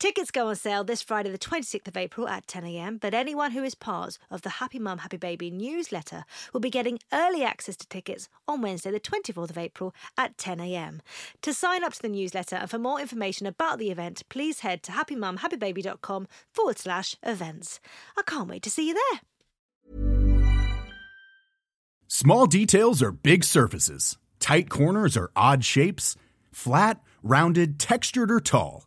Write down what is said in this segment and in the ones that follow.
Tickets go on sale this Friday, the 26th of April at 10am, but anyone who is part of the Happy Mum, Happy Baby newsletter will be getting early access to tickets on Wednesday, the 24th of April at 10am. To sign up to the newsletter and for more information about the event, please head to happymumhappybaby.com forward slash events. I can't wait to see you there. Small details are big surfaces, tight corners are odd shapes, flat, rounded, textured, or tall.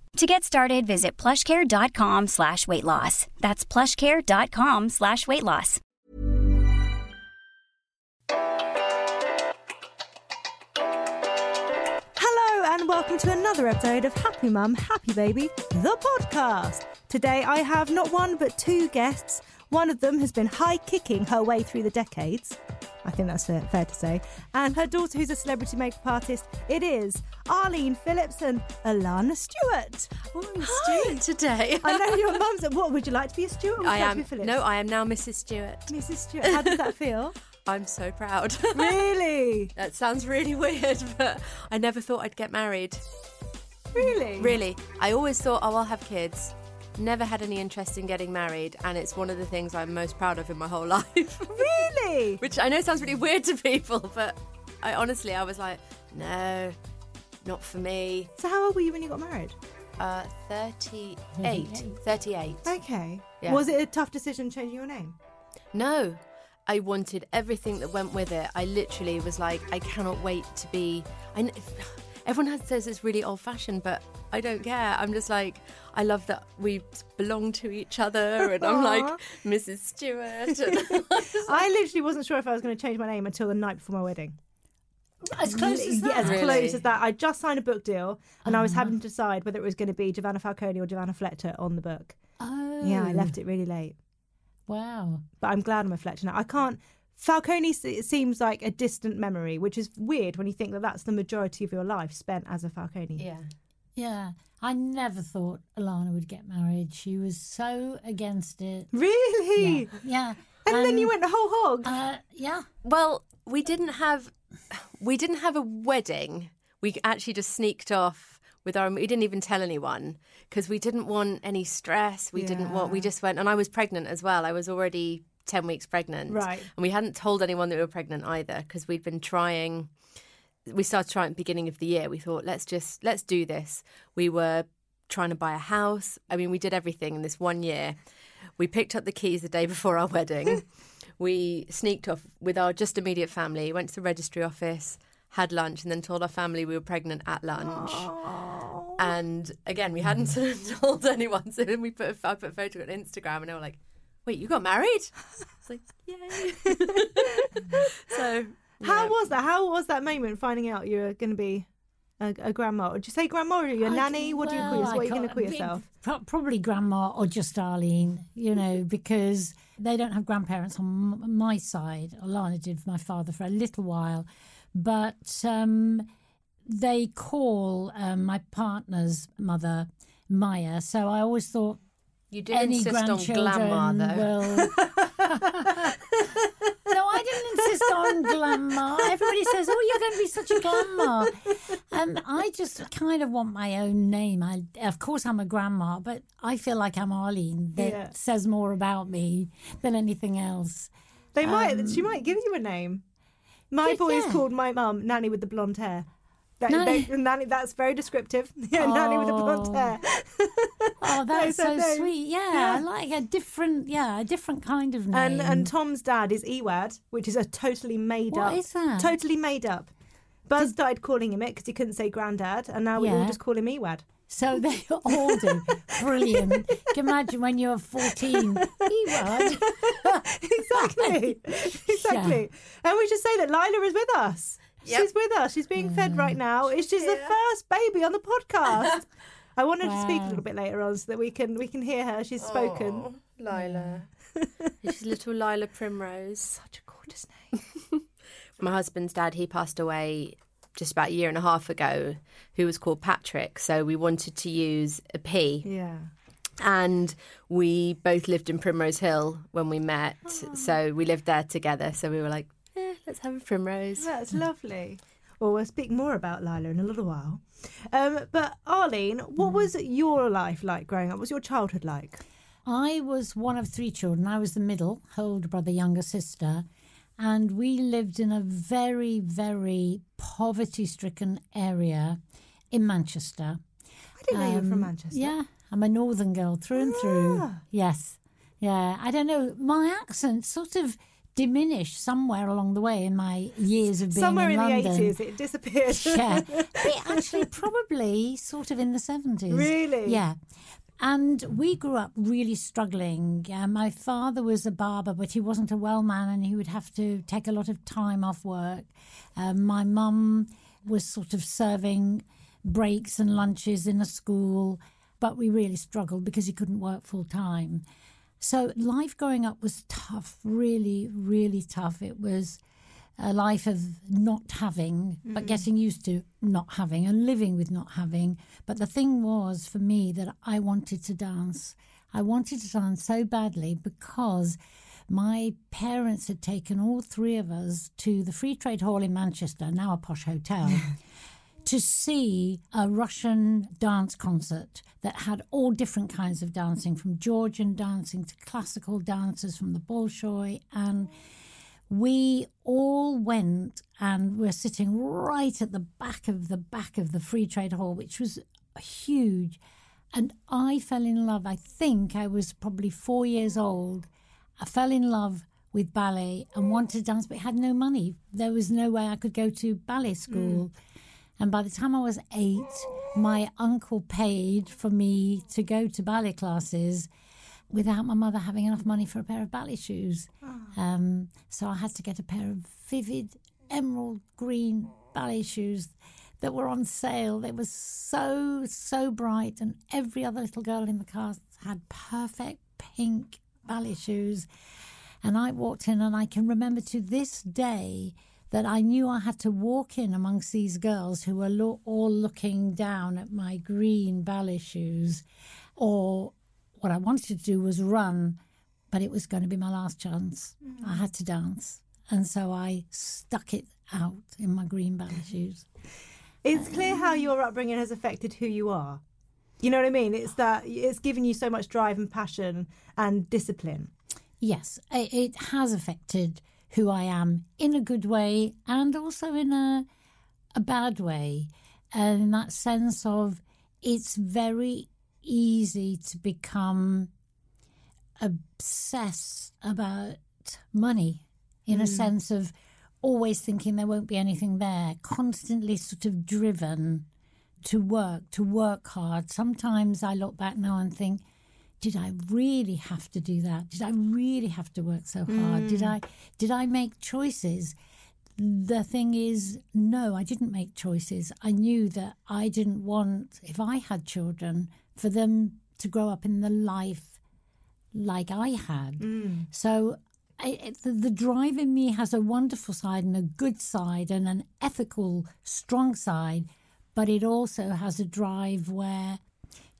To get started, visit plushcare.com slash weight loss. That's plushcare.com slash weight loss. Hello and welcome to another episode of Happy Mum, Happy Baby, the podcast. Today I have not one but two guests. One of them has been high kicking her way through the decades. I think that's fair, fair to say. And her daughter, who's a celebrity makeup artist, it is Arlene Phillips and Alana Stewart. Oh, I'm Stewart today. I know your mum's. What would you like to be a Stewart? I am. Phillips? No, I am now Mrs. Stewart. Mrs. Stewart. How does that feel? I'm so proud. really? that sounds really weird, but I never thought I'd get married. Really? Really. I always thought, oh, I'll have kids. Never had any interest in getting married, and it's one of the things I'm most proud of in my whole life. really? Which I know sounds really weird to people, but I honestly, I was like, no, not for me. So, how old were you when you got married? Uh, 38. 38. Okay. Yeah. Was it a tough decision changing your name? No. I wanted everything that went with it. I literally was like, I cannot wait to be. I, everyone says it's really old fashioned, but I don't care. I'm just like, I love that we belong to each other, and I'm like Mrs. Stewart. I literally wasn't sure if I was going to change my name until the night before my wedding. As close as that. Yeah, as really? close as that. I just signed a book deal, and I was having uh-huh. to decide whether it was going to be Giovanna Falcone or Giovanna Fletcher on the book. Oh, Yeah, I oh. left it really late, Wow. but I'm glad I'm a Fletcher now. I can't. Falcone seems like a distant memory, which is weird when you think that that's the majority of your life spent as a Falcone. Yeah. Yeah, I never thought Alana would get married. She was so against it. Really? Yeah. And then you went the whole hog. Uh, yeah. Well, we didn't have we didn't have a wedding. We actually just sneaked off with our. We didn't even tell anyone because we didn't want any stress. We didn't want. We just went, and I was pregnant as well. I was already ten weeks pregnant, Right. And we hadn't told anyone that we were pregnant either because we'd been trying. We started trying at the beginning of the year. We thought, let's just let's do this. We were trying to buy a house. I mean, we did everything in this one year. We picked up the keys the day before our wedding. we sneaked off with our just immediate family, went to the registry office, had lunch, and then told our family we were pregnant at lunch. And again, we hadn't sort of told anyone. So then we put a, I put a photo on Instagram, and they were like, "Wait, you got married?" It's like, "Yay!" so How yeah. was that? How was that moment finding out you were going to be a, a grandma? Would you say grandma or are you a I- nanny? What do you call yourself? What are you going to call yourself? probably grandma or just Arlene, you know, because they don't have grandparents on my side. Alana did for my father for a little while. But um, they call um, my partner's mother Maya. So I always thought You did any insist on grandchildren glamour, though. will. no, I didn't insist on glamour. Everybody says, "Oh, you're going to be such a glamour." Um, I just kind of want my own name. I, of course, I'm a grandma, but I feel like I'm Arlene. That Yeah. says more about me than anything else. They might. She might give you a name. My Yeah, boy is called my mum Nanny with the blonde hair. That, Nanny. they- nanny. That's very descriptive. Yeah, Nanny with the blonde Oh. hair. Oh, that's so sweet. Yeah, Yeah. I like a different, yeah, a different kind of name. And and Tom's dad is Ewad, which is a totally made What up. is that? Totally made up. Buzz started calling him it because he couldn't say granddad, and now we all just call him Ewad. So they all do. Brilliant. Can you imagine when you're 14? You would. exactly, exactly. And we should say that Lila is with us. She's with us. She's being fed right mm. now. It's she's the first baby on the podcast. I wanted her to speak a little bit later on so that we can we can hear her. She's spoken. Lila. She's little Lila Primrose. Such a gorgeous name. My husband's dad, he passed away just about a year and a half ago, who was called Patrick. So we wanted to use a P. Yeah. And we both lived in Primrose Hill when we met. So we lived there together. So we were like, let's have a Primrose. That's lovely. Well, we'll speak more about Lila in a little while. Um, but Arlene, what was your life like growing up? What was your childhood like? I was one of three children. I was the middle, older brother, younger sister. And we lived in a very, very poverty stricken area in Manchester. I didn't know you were from Um, Manchester. Yeah, I'm a northern girl through and through. Ah. Yes. Yeah. I don't know. My accent sort of diminished somewhere along the way in my years of being Somewhere in, in, the London. 80s, it disappeared. yeah. But actually, probably sort of in the 70s. Really? Yeah. And we grew up really struggling. Uh, my father was a barber, but he wasn't a well man and he would have to take a lot of time off work. Um, my mum was sort of serving breaks and lunches in a school, but we really struggled because he couldn't work full time. So life growing up was tough, really, really tough. It was a life of not having, but mm. getting used to not having and living with not having. But the thing was for me that I wanted to dance. I wanted to dance so badly because my parents had taken all three of us to the Free Trade Hall in Manchester, now a posh hotel. to see a Russian dance concert that had all different kinds of dancing, from Georgian dancing to classical dancers from the Bolshoi. And we all went and were sitting right at the back of the back of the Free Trade Hall, which was huge. And I fell in love. I think I was probably four years old. I fell in love with ballet and wanted to dance, but had no money. There was no way I could go to ballet school. Mm. And by the time I was eight, my uncle paid for me to go to ballet classes without my mother having enough money for a pair of ballet shoes. Um, so I had to get a pair of vivid emerald green ballet shoes that were on sale. They were so, so bright, and every other little girl in the class had perfect pink ballet shoes. And I walked in, and I can remember to this day that I knew I had to walk in amongst these girls who were lo- all looking down at my green ballet shoes. Or what I wanted to do was run, but it was going to be my last chance. Mm. I had to dance. And so I stuck it out in my green ballet shoes. It's clear how your upbringing has affected who you are. You know what I mean? It's that it's given you so much drive and passion and discipline. Yes, it has affected who I am in a good way and also in a a bad way. And in that sense of it's very easy to become obsessed about money in a mm. sense of always thinking there won't be anything there, constantly sort of driven to work, to work hard. Sometimes I look back now and think, did I really have to do that? Did I really have to work so hard? Did mm. I did I make choices? The thing is, no, I didn't make choices. I knew that I didn't want, if I had children, for them to grow up in the life like I had. Mm. So I, the, the drive in me has a wonderful side and a good side and an ethical, strong side, but it also has a drive where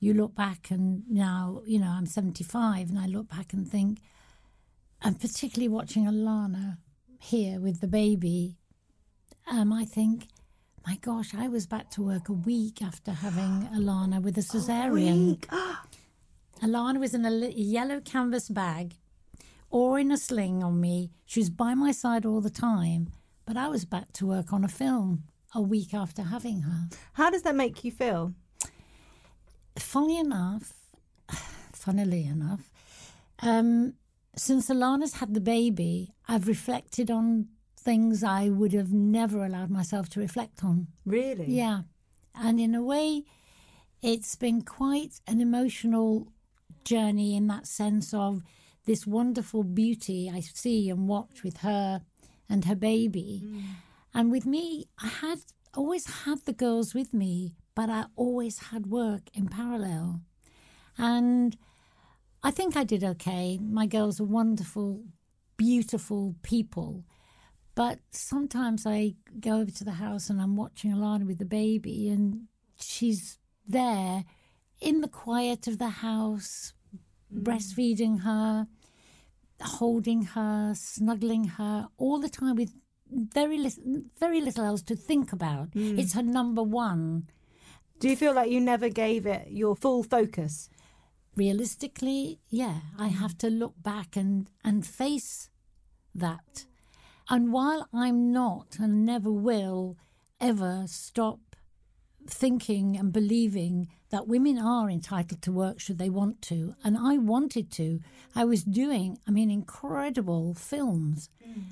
you look back and now, you know, I'm 75 and I look back and think, and particularly watching Alana here with the baby, um, I think, my gosh, I was back to work a week after having Alana with a cesarean. Alana was in a yellow canvas bag or in a sling on me. She was by my side all the time, but I was back to work on a film a week after having her. How does that make you feel? Funnily enough, funnily enough, um, since Alana's had the baby, I've reflected on things I would have never allowed myself to reflect on. Really? Yeah. And in a way, it's been quite an emotional journey in that sense of this wonderful beauty I see and watch with her and her baby. And with me, I had always had the girls with me, but I always had work in parallel. And I think I did okay. My girls are wonderful, beautiful people. But sometimes I go over to the house and I'm watching Alana with the baby, and she's there in the quiet of the house, mm. breastfeeding her, holding her, snuggling her, all the time with very little, very little else to think about. Mm. It's her number one. Do you feel like you never gave it your full focus? realistically, yeah, I mm. have to look back and, and face that. And while I'm not and never will ever stop thinking and believing that women are entitled to work should they want to, and I wanted to, I was doing, I mean, incredible films.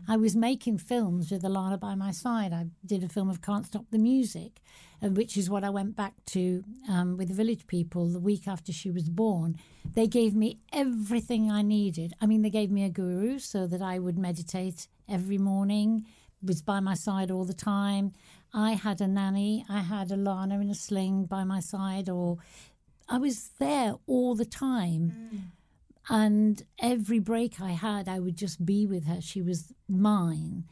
I was making films with Alana by my side. I did a film of Can't Stop the Music, uh, which is what I went back to um, with the Village People the week after she was born. They gave me everything I needed. I mean, they gave me a guru so that I would meditate every morning, was by my side all the time. I had a nanny. I had Alana in a sling by my side, or I was there all the time. Mm. And every break I had, I would just be with her. She was mine.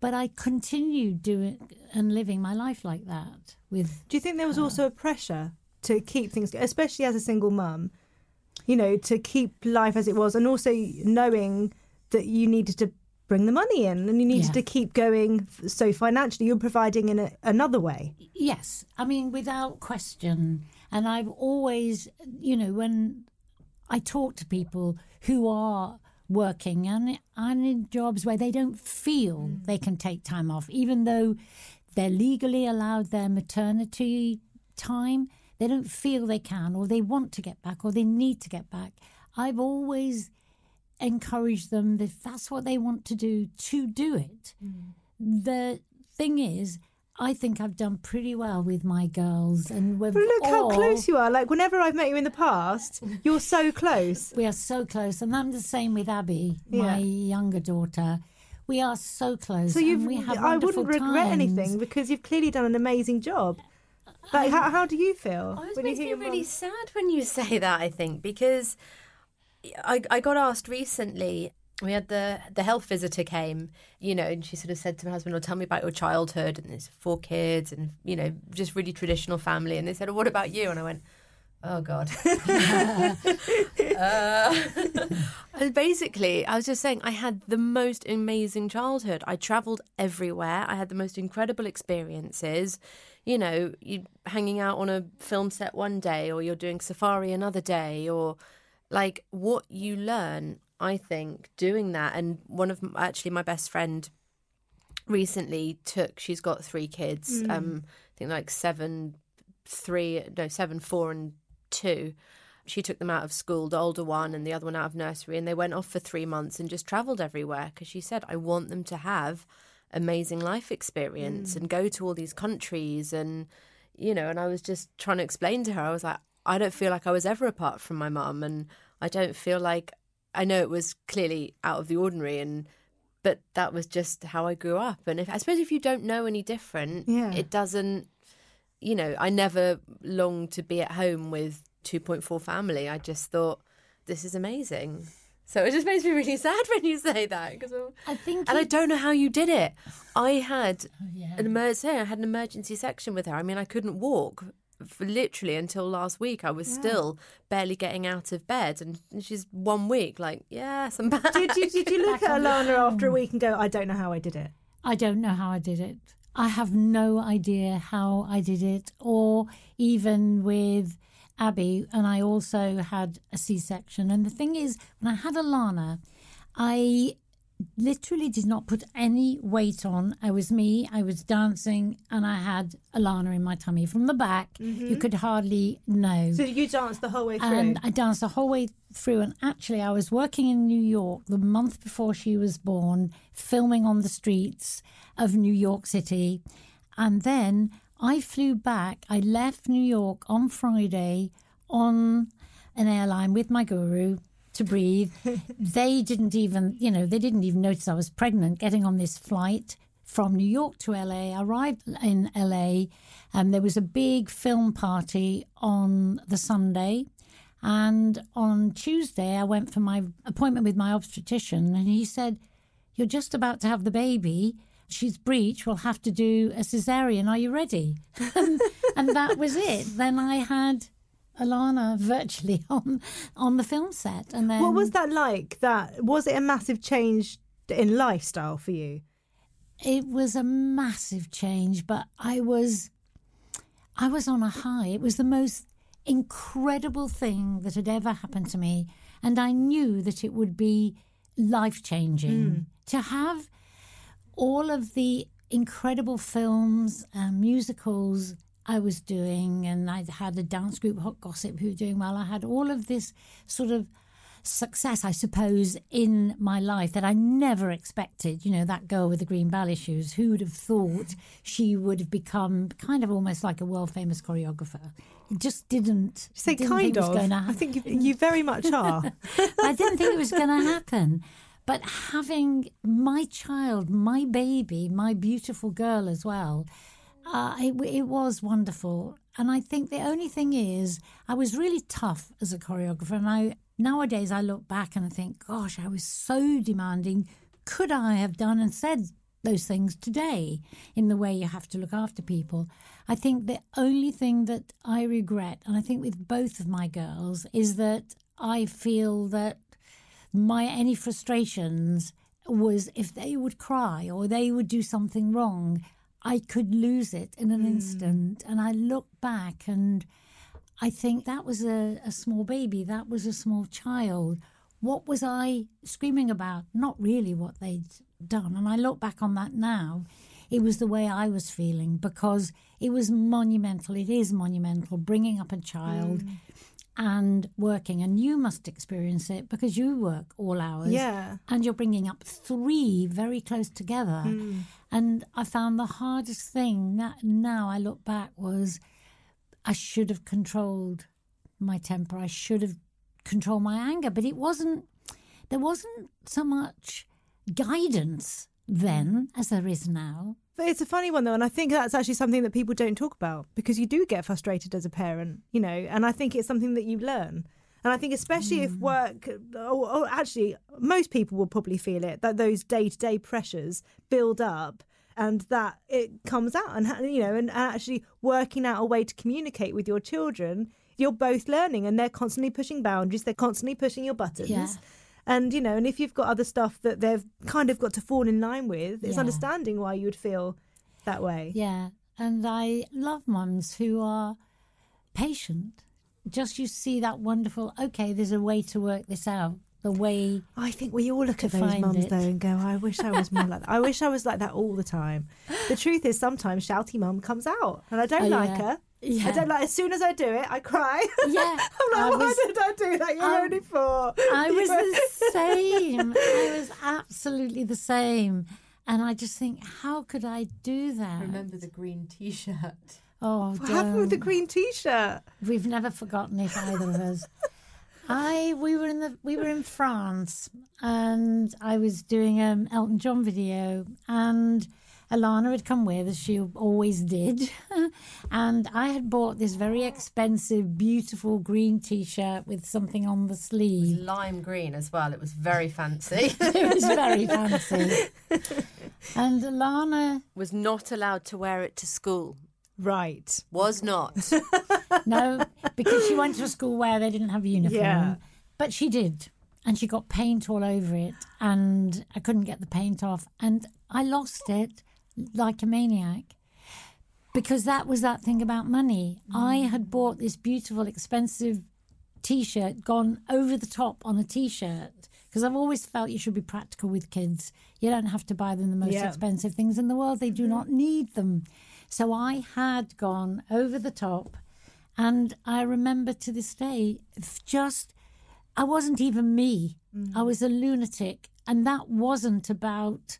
But I continued doing and living my life like that with Do you think there was also a pressure to keep things, especially as a single mum, you know, to keep life as it was, and also knowing that you needed to bring the money in and you needed Yeah. to keep going. So financially, you're providing in a, another way. Yes, I mean, without question. And I've always, you know, when I talk to people who are working and, and in jobs where they don't feel mm. they can take time off, even though they're legally allowed their maternity time, they don't feel they can, or they want to get back, or they need to get back. I've always encouraged them if that's what they want to do, to do it. Mm. The thing is, I think I've done pretty well with my girls, and we've But look how close you are. Like whenever I've met you in the past, you're so close. We are so close, and I'm the same with Abby, Yeah. my younger daughter. We are so close. So you've, we have I wonderful wouldn't regret times. anything because you've clearly done an amazing job. Like, um, how, how do you feel? Oh, it when you makes hear me really mum- sad when you say that. I think because I I got asked recently. We had the the health visitor came, you know, and she sort of said to my husband, "Well, tell me about your childhood." And there's four kids, and you know, just really traditional family. And they said, "Oh, what about you?" And I went, "Oh God." uh, and basically, I was just saying, I had the most amazing childhood. I travelled everywhere. I had the most incredible experiences. You know, you hanging out on a film set one day, or you're doing safari another day, or like what you learn. I think doing that, and one of actually my best friend recently took. She's got three kids. Um, I think like seven, three, no, seven, four, and two. She took them out of school, the older one and the other one out of nursery, and they went off for three months and just travelled everywhere because she said, I want them to have amazing life experience and go to all these countries. And, you know, and I was just trying to explain to her, I was like, I don't feel like I was ever apart from my mum. And I don't feel like, I know it was clearly out of the ordinary and, but that was just how I grew up. And if, I suppose if you don't know any different, Yeah. it doesn't, you know, I never longed to be at home with 2.4 family. I just thought, this is amazing. So it just makes me really sad when you say that. Cause I'm- think, and I don't know how you did it. I had oh, yeah. an emergency. I had an emergency section with her. I mean, I couldn't walk. For literally until last week. I was still barely getting out of bed, and she's one week. Like, yes, I'm back. Did you did you look at Alana after a week and go, I don't know how I did it? I don't know how I did it. I have no idea how I did it, or even with Abby, and I also had a C section. And the thing is, when I had Alana, I literally did not put any weight on. I was me, I was dancing, and I had Alana in my tummy. From the back, you mm-hmm. could hardly know. So you danced the whole way through. And I danced the whole way through. And actually, I was working in New York the month before she was born, filming on the streets of New York City. And then I flew back. I left New York on Friday on an airline with my guru to breathe. they didn't even, you know, they didn't even notice I was pregnant getting on this flight from New York to LA. I arrived in LA and um, there was a big film party on the Sunday. And on Tuesday, I went for my appointment with my obstetrician, and he said, You're just about to have the baby. She's breech. We'll have to do a cesarean. Are you ready? and that was it. Then I had Alana virtually on on the film set. And then what was that like? That was it a massive change in lifestyle for you? it was a massive change, but I was I was on a high. It was the most incredible thing that had ever happened to me, and I knew that it would be life changing hmm. to have all of the incredible films and musicals I was doing, and I had a dance group, Hot Gossip, who were doing well. I had all of this sort of success, I suppose, in my life that I never expected. You know, that girl with the green ballet shoes, who would have thought she would have become kind of almost like a world famous choreographer? It just didn't. Say didn't kind think it was of. I think you, you very much are. I didn't think it was going to happen. But having my child, my baby, my beautiful girl as well, uh, it, it was wonderful. And I think the only thing is, I was really tough as a choreographer. And I nowadays I look back and I think, gosh, I was so demanding. Could I have done and said those things today in the way you have to look after people? I think the only thing that I regret, and I think with both of my girls, is that I feel that my any frustrations was if they would cry or they would do something wrong, I could lose it in an hmm. instant. And I look back and I think that was a, a small baby, that was a small child. What was I screaming about? Not really what they'd done. And I look back on that now. It was the way I was feeling because it was monumental. It is monumental bringing up a child hmm. And working. And you must experience it because you work all hours. Yeah. And you're bringing up three very close together. Hmm. And I found the hardest thing that now I look back was I should have controlled my temper. I should have controlled my anger. But it wasn't, there wasn't so much guidance then mm. as there is now. But it's a funny one though, and I think that's actually something that people don't talk about because you do get frustrated as a parent, you know, and I think it's something that you learn. And I think especially if mm. work, or, or actually most people will probably feel it that those day to day pressures build up. And that it comes out, and you know, and actually working out a way to communicate with your children, you're both learning, and they're constantly pushing boundaries. They're constantly pushing your buttons. Yeah. And you know, and if you've got other stuff that they've kind of got to fall in line with, it's Yeah. understanding why you would feel that way. Yeah. And I love mums who are patient. Just you see that wonderful, okay, there's a way to work this out. The way, I think we all look at those mums it. though and go, I wish I was more like that. I wish I was like that all the time. The truth is, sometimes shouty mum comes out, and I don't Oh, like yeah. her. Yeah. I don't like. As soon as I do it, I cry. Yeah, I'm I like, why did I do that? You're I- only four. I was the same. I was absolutely the same. And I just think, how could I do that? Remember the green T-shirt. Oh, What happened with the green t-shirt? We've never forgotten it, either of us. I we were in the we were in France and I was doing an Elton John video and Alana had come with as she always did, and I had bought this very expensive, beautiful green T-shirt with something on the sleeve. Lime green as well. It was very fancy. It was very fancy. And Alana, was not allowed to wear it to school. Right. Was not. No, because she went to a school where they didn't have a uniform. Yeah. But she did. And she got paint all over it. And I couldn't get the paint off. And I lost it like a maniac. Because that was that thing about money. I mm. had bought this beautiful, expensive t shirt, gone over the top on a t shirt. Because I've always felt you should be practical with kids. You don't have to buy them the most Yeah. expensive things in the world, they do mm-hmm. not need them. So I had gone over the top. And I remember to this day, just, I wasn't even me. I mm-hmm. was a lunatic. And that wasn't about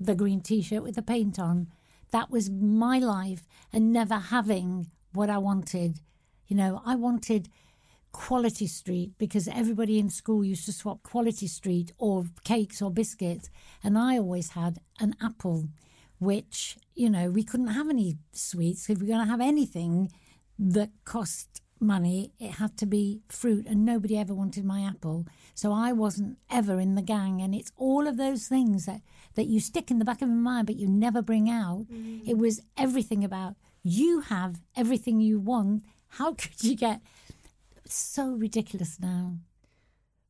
the green t shirt with the paint on. That was my life and never having what I wanted. You know, I wanted Quality Street because everybody in school used to swap Quality Street or cakes or biscuits. And I always had an apple, which, you know, we couldn't have any sweets. If we we're going to have anything that cost money, it had to be fruit. And nobody ever wanted my apple. So I wasn't ever in the gang. And it's all of those things that, that you stick in the back of your mind, but you never bring out. Mm. It was everything about you have everything you want. How could you get it's so ridiculous now?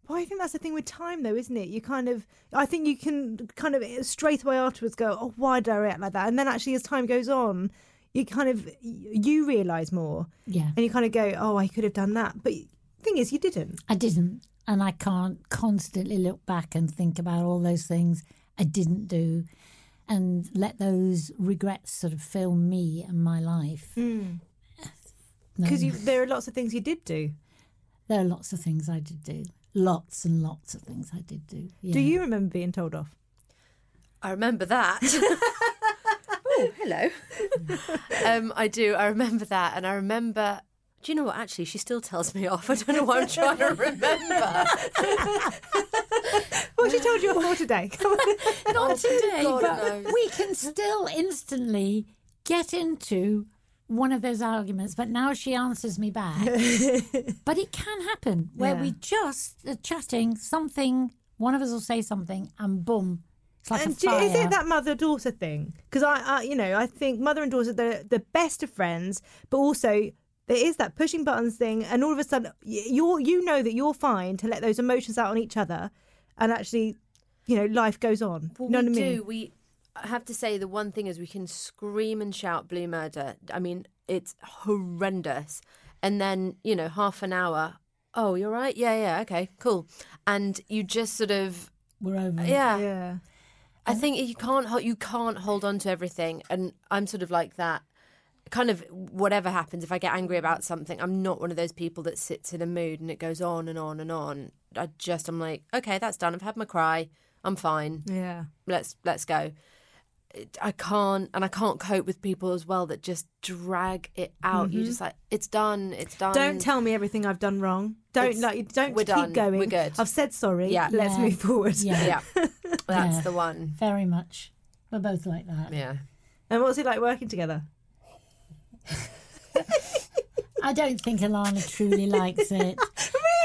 Well, I think that's the thing with time, though, isn't it? You kind of, I think you can kind of straight away afterwards go, oh, why did I react like that? And then actually, as time goes on, you kind of, you realise more. Yeah. And you kind of go, oh, I could have done that. But the thing is, you didn't. I didn't. And I can't constantly look back and think about all those things I didn't do and let those regrets sort of fill me and my life. No. Because there are lots of things you did do. there are lots of things I did do. Lots and lots of things I did do. Yeah. Do you remember being told off? I remember that. oh, hello. um, I do. I remember that, and I remember. Do you know what? Actually, she still tells me off. I don't know what I'm trying to remember. What she told you before today? Not oh, today, God but knows. we can still instantly get into one of those arguments. But now she answers me back. but it can happen where Yeah. we just are chatting something. One of us will say something, and boom, it's like And a fire. is it that mother daughter thing? Because I, I, you know, I think mother and daughter they're the best of friends, but also there is that pushing buttons thing, and all of a sudden you're you know that you're fine to let those emotions out on each other, and actually, you know, life goes on. Well, you know we what I mean? do. We I have to say the one thing is we can scream and shout blue murder. I mean, it's horrendous. And then, you know, half an hour, oh, you're right? Yeah, yeah, okay, cool. And you just sort of We're over. yeah. Yeah. I think you can't you can't hold on to everything and I'm sort of like that. Kind of whatever happens if I get angry about something, I'm not one of those people that sits in a mood and it goes on and on and on. I just I'm like, okay, that's done. I've had my cry. I'm fine Yeah. let's let's go i can't and i can't cope with people as well that just drag it out you're mm-hmm. just like it's done it's done Don't tell me everything I've done wrong. Don't It's- like. Don't we're keep done. going. We're good. I've said sorry. Yeah. Let's move forward. Yeah. yeah that's Yeah. the one Very much. We're both like that. yeah And what's it like working together? I don't think Alana truly likes it.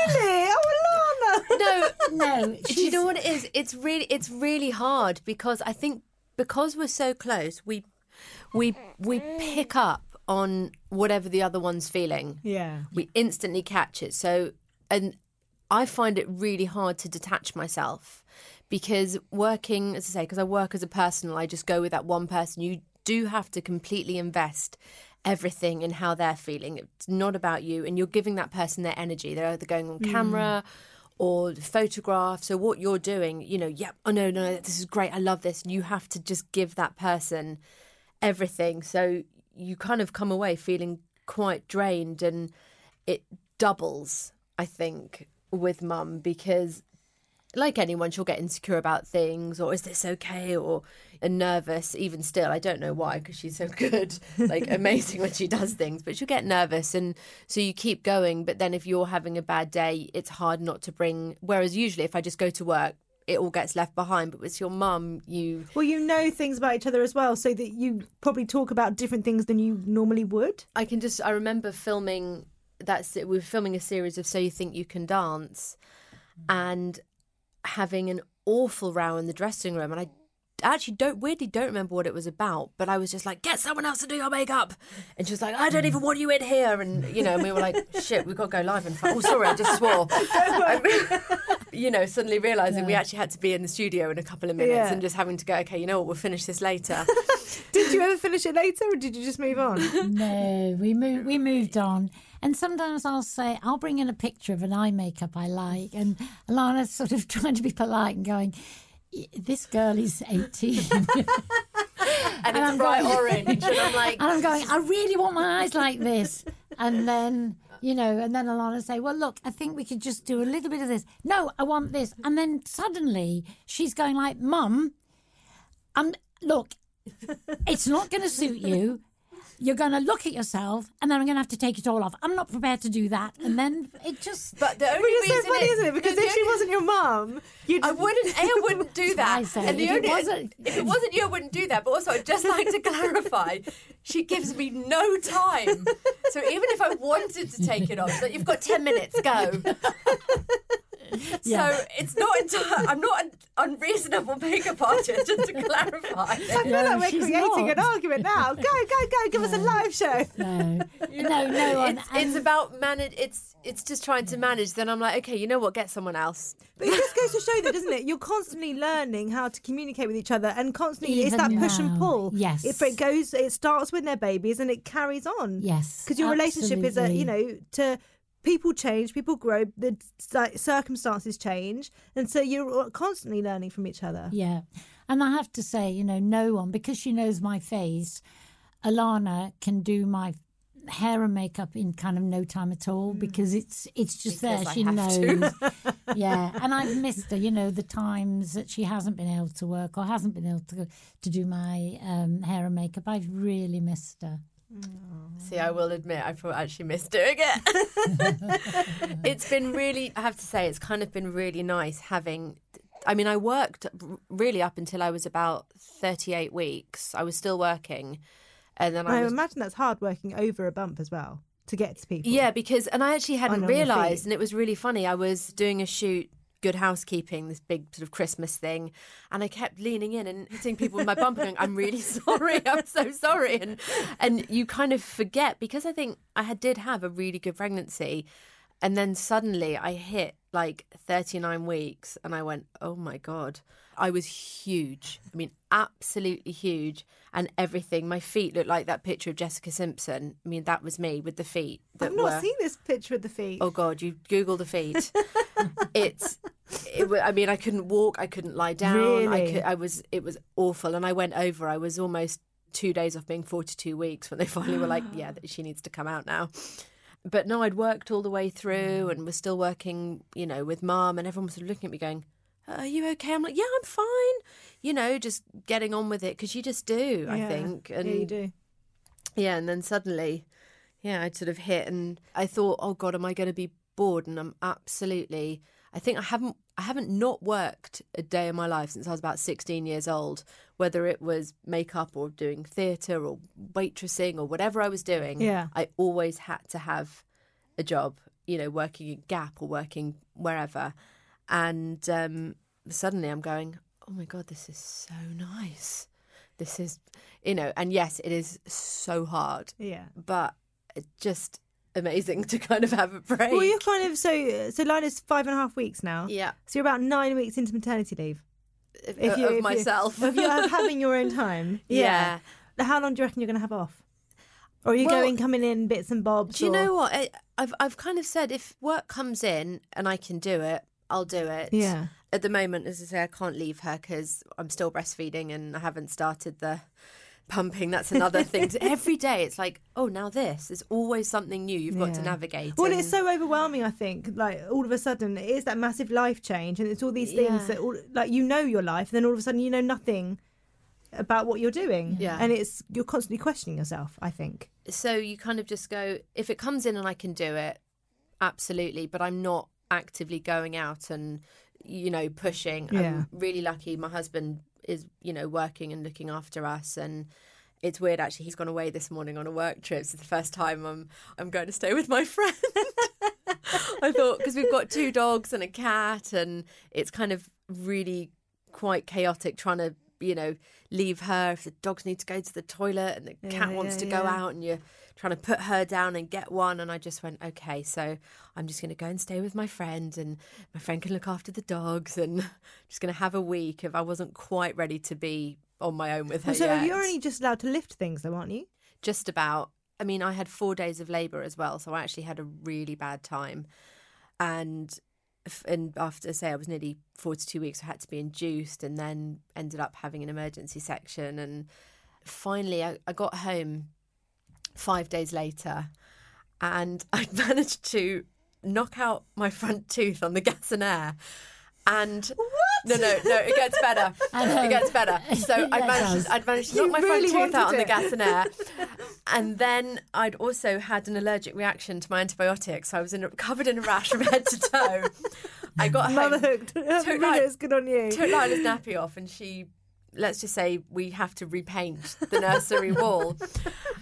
Really? Oh, Alana. no No, do you know what it is it's really it's really hard because i think because we're so close we we we pick up on whatever the other one's feeling Yeah. we instantly catch it. So, and I find it really hard to detach myself because working, as I say, because I work as a personal, I just go with that one person. You do have to completely invest everything and how they're feeling. It's not about you, and you're giving that person their energy. They're either going on mm. camera. Or photograph. So what you're doing, you know, yep. Oh no, no, this is great. I love this. You have to just give that person everything. So you kind of come away feeling quite drained and it doubles, I think, with mum because like anyone, she'll get insecure about things or is this okay or and nervous even still. I don't know why because she's so good, like amazing when she does things, but she'll get nervous and so you keep going. But then if you're having a bad day, it's hard not to bring. Whereas usually if I just go to work, it all gets left behind. But with your mum, you Well, you know things about each other as well, so that you probably talk about different things than you normally would. I can just I remember filming that's we were filming a series of So You Think You Can Dance mm. and having an awful row in the dressing room and I actually don't weirdly don't remember what it was about, but I was just like, get someone else to do your makeup, and she was like, I don't even want you in here, and you know, and we were like, shit, we've got to go live. And oh, sorry, I just swore. you know, suddenly realizing we actually had to be in the studio in a couple of minutes Yeah. and just having to go, okay, you know what, we'll finish this later. Did you ever finish it later, or did you just move on? no, we moved. We moved on, and sometimes I'll say I'll bring in a picture of an eye makeup I like, and Alana's sort of trying to be polite and going, "Y- "This girl is 18. and it's I'm bright going- orange, and I'm like, And I'm going, I really want my eyes like this. And then, you know, and then Alana say, Well, look, I think we could just do a little bit of this. No, I want this. And then suddenly she's going like, Mum, I'm look, it's not gonna suit you. You're gonna look at yourself and then I'm gonna have to take it all off. I'm not prepared to do that. And then it just but the only But it's reason so funny, is- isn't it? Because the if she only- wasn't your mum, you'd. I wouldn't. A, I wouldn't do that. I say, and the if it wasn't- if it wasn't you, I wouldn't do that. But also, I'd just like to clarify, she gives me no time. So even if I wanted to take it off, so you've got ten minutes, go. Yeah. So it's not. Enti- I'm not an unreasonable makeup artist. Just to clarify. I feel No, like we're creating not. an argument now. Go, go, go! Give us a live show. no. No, no one. It's, it's about manage. It's it's just trying to manage. Then I'm like, okay, you know what? Get someone else. But it just goes to show that, doesn't it? You're constantly learning how to communicate with each other, and constantly it's that Even push and pull. yes. If it goes, it starts when they're babies, and it carries on. Yes, because your relationship is a, you know, to people change, people grow, the like, circumstances change, and so you're constantly learning from each other. Yeah. And I have to say, you know, no one, because she knows my face, Alana can do my hair and makeup in kind of no time at all because it's it's just Because there. I She knows. yeah. And I've missed her, you know, the times that she hasn't been able to work or hasn't been able to to do my um, hair and makeup. I've really missed her. See, I will admit, I've actually missed doing it. it's been really, I have to say, it's kind of been really nice having. I mean, I worked really up until I was about 38 weeks. I was still working. And then I I was. imagine that's hard working over a bump as well to get to people. Yeah, because, and I actually hadn't On your feet. realised, and it was really funny. I was doing a shoot. Good housekeeping, this big sort of Christmas thing, and I kept leaning in and hitting people with my bump and going, "I'm really sorry, I'm so sorry," and and you kind of forget because I think I had did have a really good pregnancy, and then suddenly I hit like 39 weeks, and I went, "Oh my god." I was huge. I mean, absolutely huge. And everything. My feet looked like that picture of Jessica Simpson. I mean, that was me with the feet. That I've not were, seen this picture with the feet. Oh God, you Google the feet. it's. It, I mean, I couldn't walk. I couldn't lie down. I Really? could. I was. It was awful, and I went over. I was almost two days off being forty-two weeks when they finally were like, "Yeah, she needs to come out now." But no, I'd worked all the way through, mm. and was still working. You know, with mum, and everyone was sort of looking at me, going, "Are you okay?" I'm like, "Yeah, I'm fine." You know, just getting on with it because you just do. I Yeah. think, and yeah, you do. yeah, and then suddenly, yeah, I'd sort of hit, and I thought, oh God, am I going to be bored? And I'm absolutely. I think I haven't. I haven't not worked a day in my life since I was about 16 years old. Whether it was makeup or doing theatre or waitressing or whatever I was doing, Yeah. I always had to have a job. You know, working at Gap or working wherever, and um, suddenly I'm going, oh my God, this is so nice. This is, you know, and yes, it is so hard, Yeah. but just amazing to kind of have a break. Well, you're kind of so. So Lila's five and a half weeks now. yeah, So you're about nine weeks into maternity leave. If, If you, of if you- myself. you having your own time. Yeah. How long do you reckon you're going to have off? Or are you Well, going coming in bits and bobs? Do you or- know what? I, I've I've kind of said if work comes in and I can do it, I'll do it. Yeah. At the moment, as I say, I can't leave her because I'm still breastfeeding and I haven't started the pumping. That's another thing. Every day, it's like, oh, now this. There's always something new you've got to navigate. Well, and- it's so overwhelming. I think, like all of a sudden, it is that massive life change, and it's all these things Yeah. that, all, like, you know your life, and then all of a sudden, you know nothing about what you're doing. Yeah. and it's you're constantly questioning yourself. I think. so you kind of just go if it comes in and I can do it, absolutely. But I'm not actively going out and you know pushing. Yeah. I'm really lucky. My husband is you know working and looking after us and. It's weird actually. He's gone away this morning on a work trip. So it's the first time I'm I'm going to stay with my friend. I thought because we've got two dogs and a cat, and it's kind of really quite chaotic trying to you know, leave her if the dogs need to go to the toilet and the Yeah, cat wants yeah, to go yeah. out and you're trying to put her down and get one. And I just went, okay, so I'm just going to go and stay with my friend and my friend can look after the dogs and just going to have a week if I wasn't quite ready to be on my own with her. so yet. you're only just allowed to lift things, though, aren't you? just about. I mean, I had four days of labour as well, so I actually had a really bad time. And and after say I was nearly forty-two weeks, I had to be induced, and then ended up having an emergency section. And finally, I, I got home five days later, and I'd managed to knock out my front tooth on the gas and air. And no, no, no, it gets better. It gets better. So Yeah, I it managed, I'd managed to You knock my really front tooth out on the gas and air, and then I'd also had an allergic reaction to my antibiotics. I was in a, covered in a rash from head to toe. I got home, Motherhood. took, Really, Li- it's good on you. took Lila's nappy off, and she, let's just say, we have to repaint the nursery wall.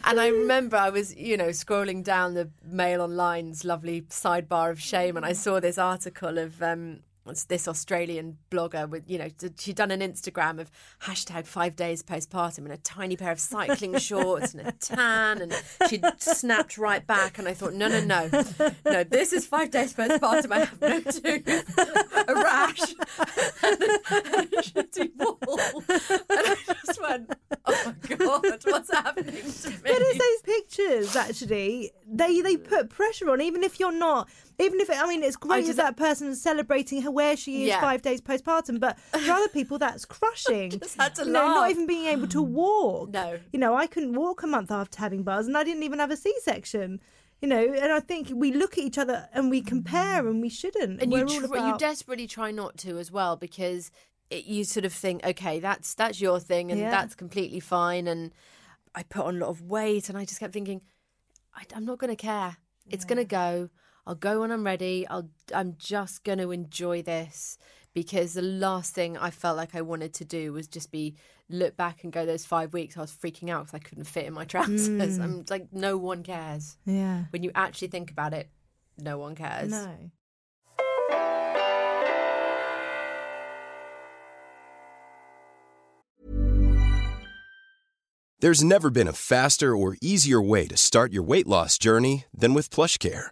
And I remember I was, you know, scrolling down the Mail Online's lovely sidebar of shame, and I saw this article of. Um, this Australian blogger with, you know, she'd done an Instagram of hashtag five days postpartum in a tiny pair of cycling shorts and a tan, and she'd snapped right back. And I thought, no, no, no, no, this is five days postpartum. I have no tooth, a rash, and a, and a shitty wall. And I just went, oh my God, what's happening to me? But it's those pictures actually. They they put pressure on, even if you're not. Even if it, I mean, it's great if that person is celebrating her where she is Yeah. five days postpartum, but for other people that's crushing. just had to you know, not even being able to walk. No. you know, I couldn't walk a month after having buzz, and I didn't even have a C-section. You know, and I think we look at each other and we compare, and we shouldn't. and We're you tr- you desperately try not to as well because it, you sort of think okay that's that's your thing and Yeah. that's completely fine and i put on a lot of weight and i just kept thinking I, i'm not going to care it's going to go i'll go when i'm ready i'll i'm just going to enjoy this because the last thing i felt like i wanted to do was just be look back and go those five weeks i was freaking out because i couldn't fit in my trousers hmm. i'm like no one cares yeah. when you actually think about it no one cares No. There's never been a faster or easier way to start your weight loss journey than with PlushCare.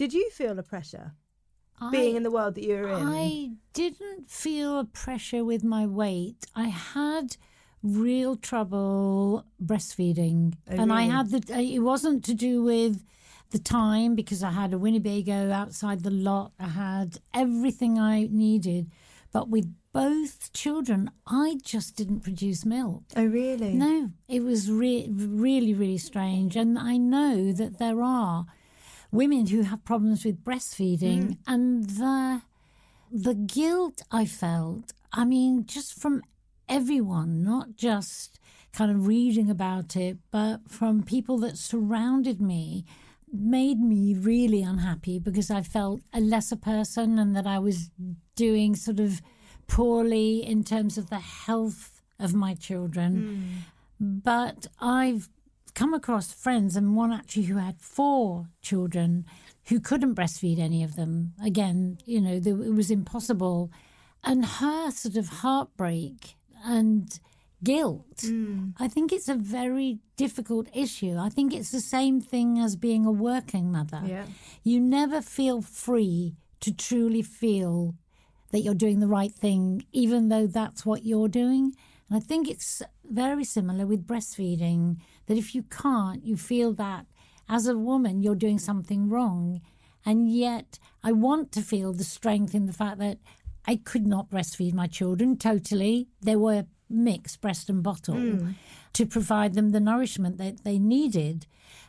Did you feel the pressure being in the world that you were in? I didn't feel a pressure with my weight. I had real trouble breastfeeding, Oh, and I had the. It wasn't to do with the time because I had a Winnebago outside the lot. I had everything I needed, but with both children, I just didn't produce milk. oh, really? No, it was re- really, really strange. And I know that there are women who have problems with breastfeeding, mm. and the the guilt I felt. I mean, just from everyone, not just kind of reading about it, but from people that surrounded me, made me really unhappy because I felt a lesser person and that I was doing sort of poorly in terms of the health of my children. Mm. But I've come across friends, and one actually who had four children who couldn't breastfeed any of them. Again, you know, there, it was impossible. And her sort of heartbreak and guilt, hmm. I think it's a very difficult issue. I think it's the same thing as being a working mother. Yeah. You never feel free to truly feel that you're doing the right thing, even though that's what you're doing. And I think it's very similar with breastfeeding that if you can't, you feel that as a woman, you're doing something wrong. And yet, I want to feel the strength in the fact that I could not breastfeed my children totally. They were mixed breast and bottle hmm. to provide them the nourishment that they needed.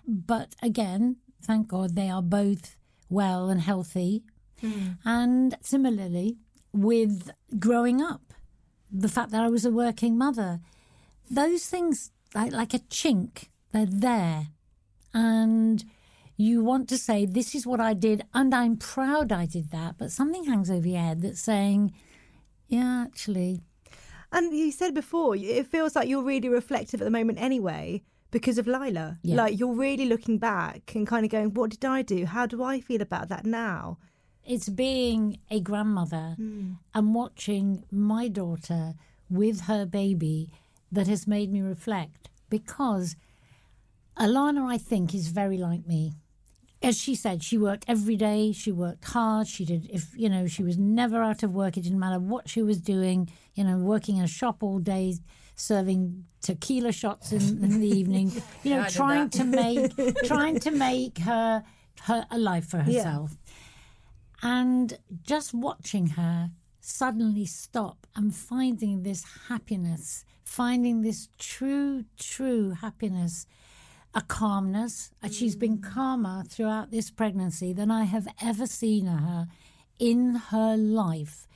But again, thank God they are both well and healthy. Hmm. And similarly, with growing up, the fact that I was a working mother, those things, like, like a chink, they're there. And you want to say, This is what I did, and I'm proud I did that. But something hangs over your head that's saying, Yeah, actually, And you said before, it feels like you're really reflective at the moment anyway because of Lila. Yeah. Like you're really looking back and kind of going, what did I do? How do I feel about that now? It's being a grandmother and watching my daughter with her baby that has made me reflect because Alana, I think, is very like me. As she said, she worked every day. She worked hard. She did, if you know, she was never out of work. It didn't matter what she was doing. You know, working in a shop all day, serving tequila shots in, in the evening. You know, Yeah, trying to make, trying to make her her a life for herself. And just watching her suddenly stop and finding this happiness, finding this true, true happiness, a calmness. And she's been calmer throughout this pregnancy than I have ever seen her in her life.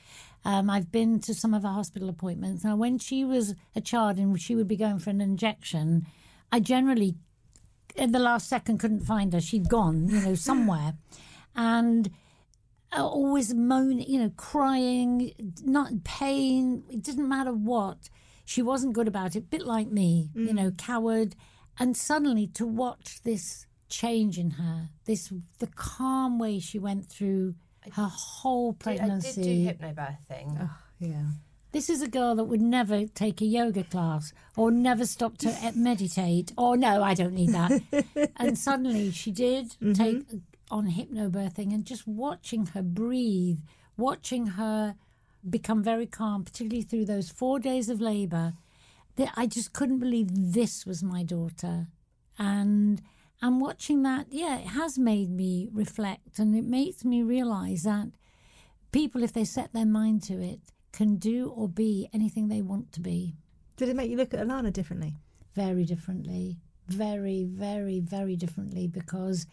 Um, I've been to some of her hospital appointments. Now, when she was a child and she would be going for an injection, I generally in the last second couldn't find her. She'd gone, you know, somewhere. And uh, always moaning, you know, crying, not pain. It didn't matter what. She wasn't good about it. Bit like me, you know, coward. And suddenly to watch this change in her, this the calm way she went through her whole pregnancy. I did do hypnobirthing. Yeah. This is a girl that would never take a yoga class or never stop to meditate. Or no, I don't need that. and suddenly she did take on hypnobirthing and just watching her breathe, watching her become very calm, particularly through those four days of labour. That I just couldn't believe this was my daughter. And and watching that, yeah, it has made me reflect and it makes me realise that people, if they set their mind to it, can do or be anything they want to be Did it make you look at Alana differently? very differently. Very, very, very differently because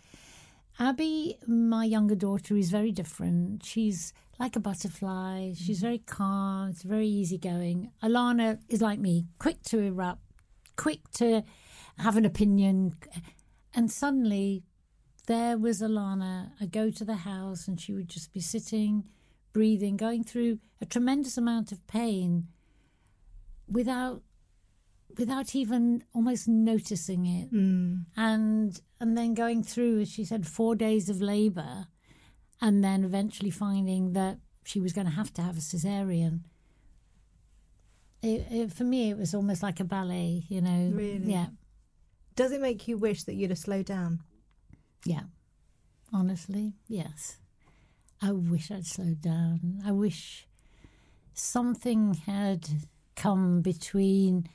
Abby, my younger daughter, is very different. She's like a butterfly. She's mm. very calm. It's very easygoing. Alana is like me, quick to erupt, quick to have an opinion. And suddenly, there was Alana. I go to the house and she would just be sitting, breathing, going through a tremendous amount of pain without without even almost noticing it mm. and and then going through as she said four days of labor and then eventually finding that she was going to have to have a cesarean. It, it, for me it was almost like a ballet you know? Really? yeah. Does it make you wish that you'd have slowed down? yeah. Honestly yes. I wish i'd slowed down. I wish something had come between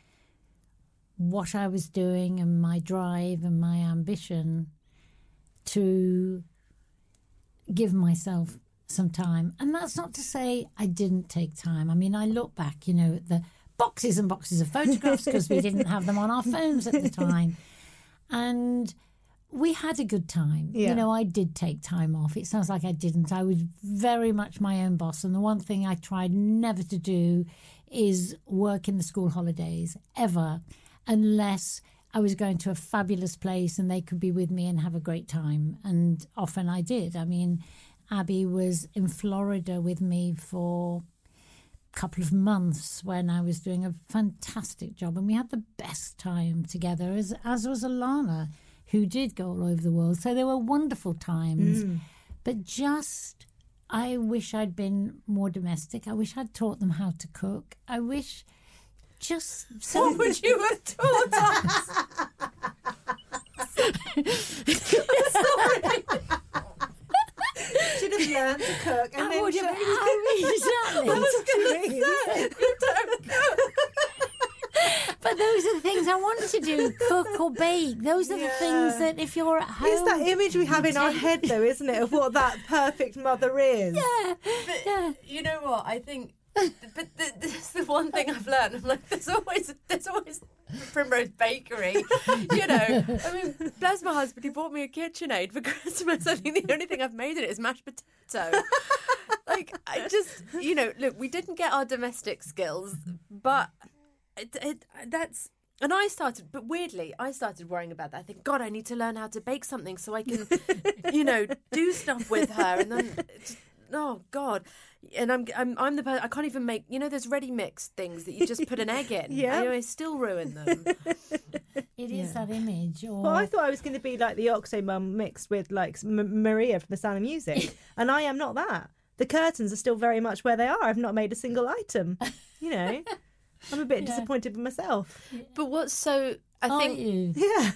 what I was doing and my drive and my ambition to give myself some time. And that's not to say I didn't take time. I mean, I look back, you know, at the boxes and boxes of photographs because we didn't have them on our phones at the time. And we had a good time. Yeah. You know, I did take time off. It sounds like I didn't. I was very much my own boss. And the one thing I tried never to do is work in the school holidays ever, unless I was going to a fabulous place and they could be with me and have a great time. And often I did. I mean, Abby was in Florida with me for a couple of months when I was doing a fantastic job, and we had the best time together, as as was Alana, who did go all over the world. So there were wonderful times, Mm. but just. I wish I'd been more domestic. I wish I'd taught them how to cook. I wish just so What would you have taught us? Should have learned to cook and I then would have- I mean, exactly. I was gonna say, you don't cook. But those are the things I want to do: cook or bake. Those are the things that if you're at home, It's that image we have you in our head, though, isn't it, of what that perfect mother is? Yeah, yeah. You know what? I think, but th- this is the one thing I've learned. I'm like, there's always, there's always Primrose Bakery. You know, I mean, bless my husband. He bought me a KitchenAid for Christmas. I think the only thing I've made in it is mashed potato. like, I just, you know, look, we didn't get our domestic skills, but it, it, that's. And I started, but weirdly, I started worrying about that. I think, God, I need to learn how to bake something so I can, you know, do stuff with her. And then, oh God, and I'm I'm I'm the person I can't even make. You know, there's ready mix things that you just put an egg in. Yeah. and I still ruin them. It is that image. Or Well, I thought I was going to be like the Oxo mum mixed with like M- Maria from The Sound of Music, and I am not that. The curtains are still very much where they are. I've not made a single item. You know, I'm a bit disappointed with myself. But what's so I Are think you? Yeah.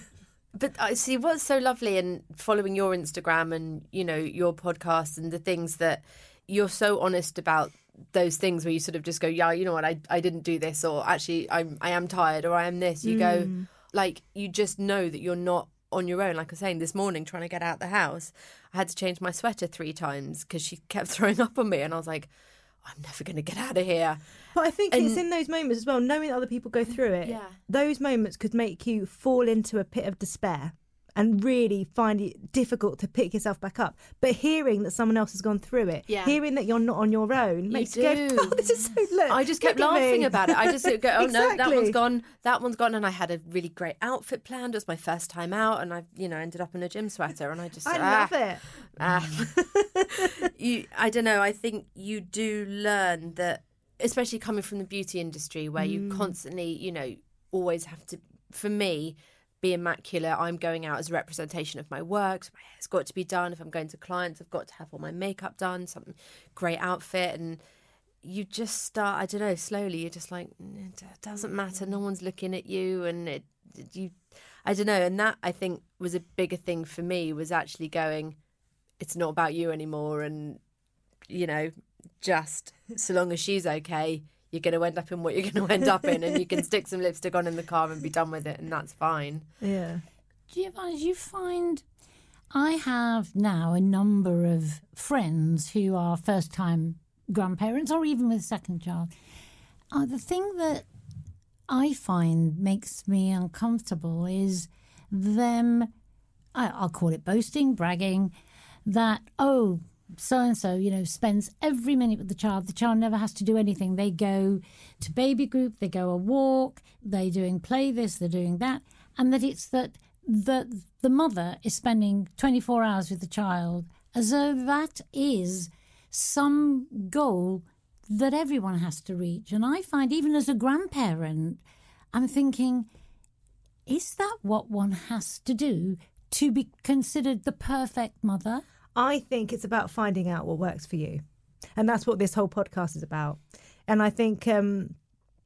But I see what's so lovely in following your Instagram and you know your podcast and the things that you're so honest about those things where you sort of just go, yeah, you know what, I I didn't do this, or actually I'm I am tired, or I am this. You go mm. like you just know that you're not on your own. Like I was saying this morning, trying to get out the house, I had to change my sweater three times because she kept throwing up on me, and I was like, I'm never going to get out of here. But I think it's in those moments as well, knowing that other people go through it. Yeah. Those moments could make you fall into a pit of despair and really find it difficult to pick yourself back up. But hearing that someone else has gone through it, Yeah. hearing that you're not on your own, makes you, do. go, oh, this is so look. I just kept laughing me." about it. I just go, oh no, that one's gone, that one's gone, and I had a really great outfit planned. It was my first time out, and I, you know, ended up in a gym sweater, and I just, I ah, love it. ah. you, I don't know. I think you do learn that, especially coming from the beauty industry, where you Mm. constantly, you know, always have to. For me, be immaculate. I'm going out as a representation of my work. So my hair's got to be done. If I'm going to clients, I've got to have all my makeup done, some great outfit, and you just start. I don't know. Slowly, you're just like, "Mm, it doesn't matter. No one's looking at you, and it, you. I don't know. And that I think was a bigger thing for me was actually going. It's not about you anymore, and you know, just so long as she's okay, you're going to end up in what you're going to end up in, and you can stick some lipstick on in the car and be done with it, and that's fine. Yeah. Giovanna, do you find I have now a number of friends who are first time grandparents or even with a second child. Uh, the thing that I find makes me uncomfortable is them, I, I'll call it boasting, bragging, that, oh, so and so, you know, spends every minute with the child. The child never has to do anything. They go to baby group, they go a walk, they're doing play this, they're doing that. And that it's that the, the mother is spending 24 hours with the child as though that is some goal that everyone has to reach. And I find, even as a grandparent, I'm thinking, is that what one has to do to be considered the perfect mother? I think it's about finding out what works for you. And that's what this whole podcast is about. And I think, um,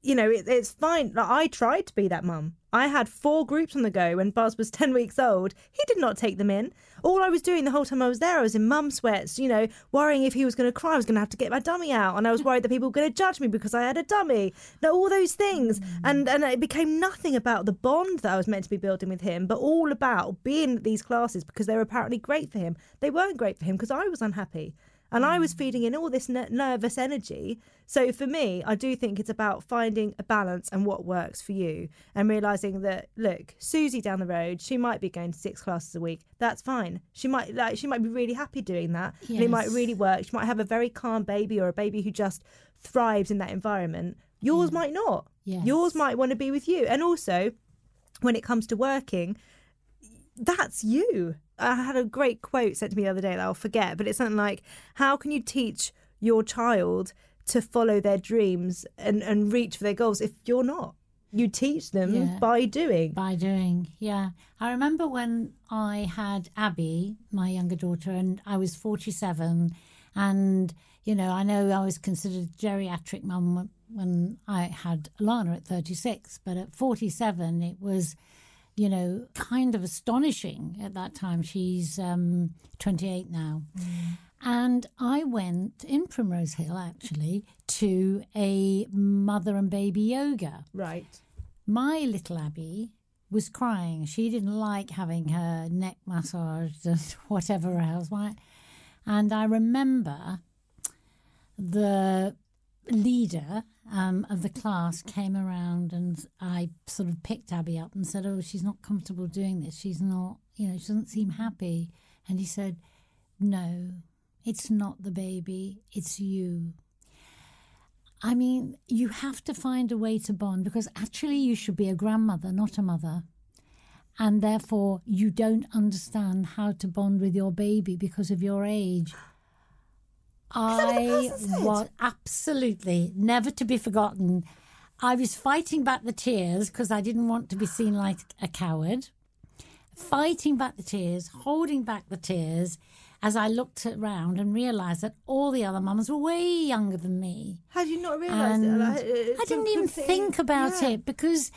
you know, it, it's fine. Like, I tried to be that mum. I had four groups on the go when Buzz was 10 weeks old. He did not take them in. All I was doing the whole time I was there, I was in mum sweats, you know, worrying if he was going to cry, I was going to have to get my dummy out. And I was worried that people were going to judge me because I had a dummy. Now, all those things. Mm. And, and it became nothing about the bond that I was meant to be building with him, but all about being at these classes because they were apparently great for him. They weren't great for him because I was unhappy. And I was mm. feeding in all this ner- nervous energy. So for me, I do think it's about finding a balance and what works for you and realizing that look, Susie down the road, she might be going to six classes a week. That's fine. She might like she might be really happy doing that. And it might really work. She might have a very calm baby or a baby who just thrives in that environment. Yours might not. Yes. Yours might want to be with you. And also, when it comes to working, that's you. I had a great quote sent to me the other day that I'll forget, but it's something like, "How can you teach your child to follow their dreams and, and reach for their goals if you're not. You teach them Yeah. by doing. By doing, yeah. I remember when I had Abby, my younger daughter, and I was 47. And, you know, I know I was considered a geriatric mum when- when I had Alana at 36, but at 47, it was, you know, kind of astonishing at that time. She's um, 28 now. And I went in Primrose Hill, actually, to a mother and baby yoga. Right. My little Abby was crying. She didn't like having her neck massaged and whatever else. And I remember the leader um, of the class came around and I sort of picked Abby up and said, Oh, she's not comfortable doing this. She's not, you know, she doesn't seem happy. And he said, No, it's not the baby, it's you. I mean, you have to find a way to bond because actually you should be a grandmother, not a mother. And therefore, you don't understand how to bond with your baby because of your age. I was absolutely never to be forgotten. I was fighting back the tears because I didn't want to be seen like a coward. Fighting back the tears, holding back the tears as I looked around and realised that all the other mums were way younger than me. Had you not realised it? Like, I didn't even think about yeah. it because,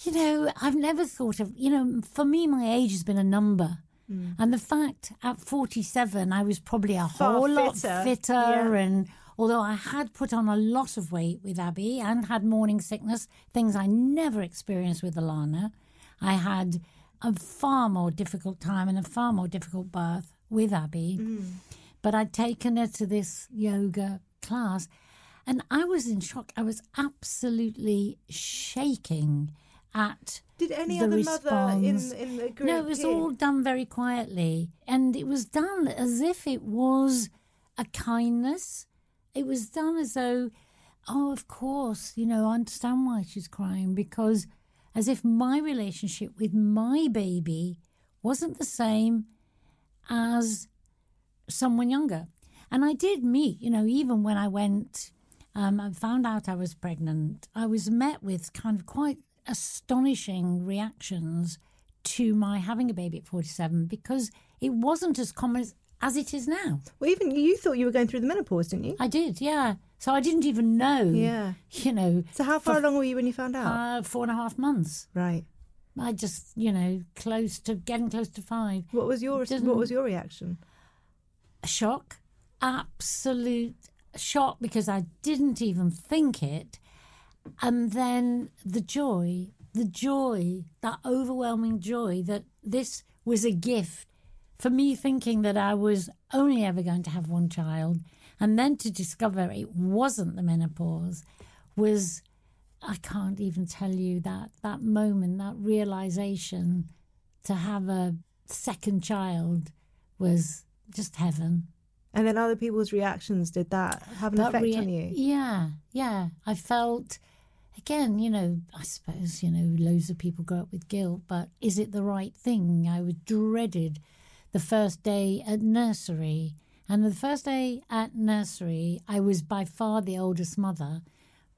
you know, I've never thought of, you know, for me, my age has been a number. Mm. And the fact at 47, I was probably a Far whole lot fitter, fitter. yeah. And although I had put on a lot of weight with Abby and had morning sickness, things I never experienced with Alana, I had a far more difficult time and a far more difficult birth with Abby. Mm. But I'd taken her to this yoga class and I was in shock. I was absolutely shaking at Did any the other mother in, response. in the group? No, it was all done very quietly. And it was done as if it was a kindness. It was done as though, oh, of course, you know, I understand why she's crying because as if my relationship with my baby wasn't the same as someone younger. And I did meet, you know, even when I went um, and found out I was pregnant, I was met with kind of quite astonishing reactions to my having a baby at 47 because it wasn't as common as, as it is now. Well, even you thought you were going through the menopause, didn't you? I did, yeah. So I didn't even know. Yeah. You know. So how far along were you when you found out? Uh, four and a half months. right. I just, you know, close to getting close to five. What was your Didn't- What was your reaction? A shock, absolute shock because I didn't even think it. And then the joy, the joy, that overwhelming joy that this was a gift for me thinking that I was only ever going to have one child. And then to discover it wasn't the menopause was, I can't even tell you that, that moment, that realization to have a second child was just heaven. And then other people's reactions did that have an That effect on you? Yeah, yeah. I felt, again, you know, I suppose, you know, loads of people grow up with guilt, but is it the right thing? I was dreaded the first day at nursery. And the first day at nursery, I was by far the oldest mother.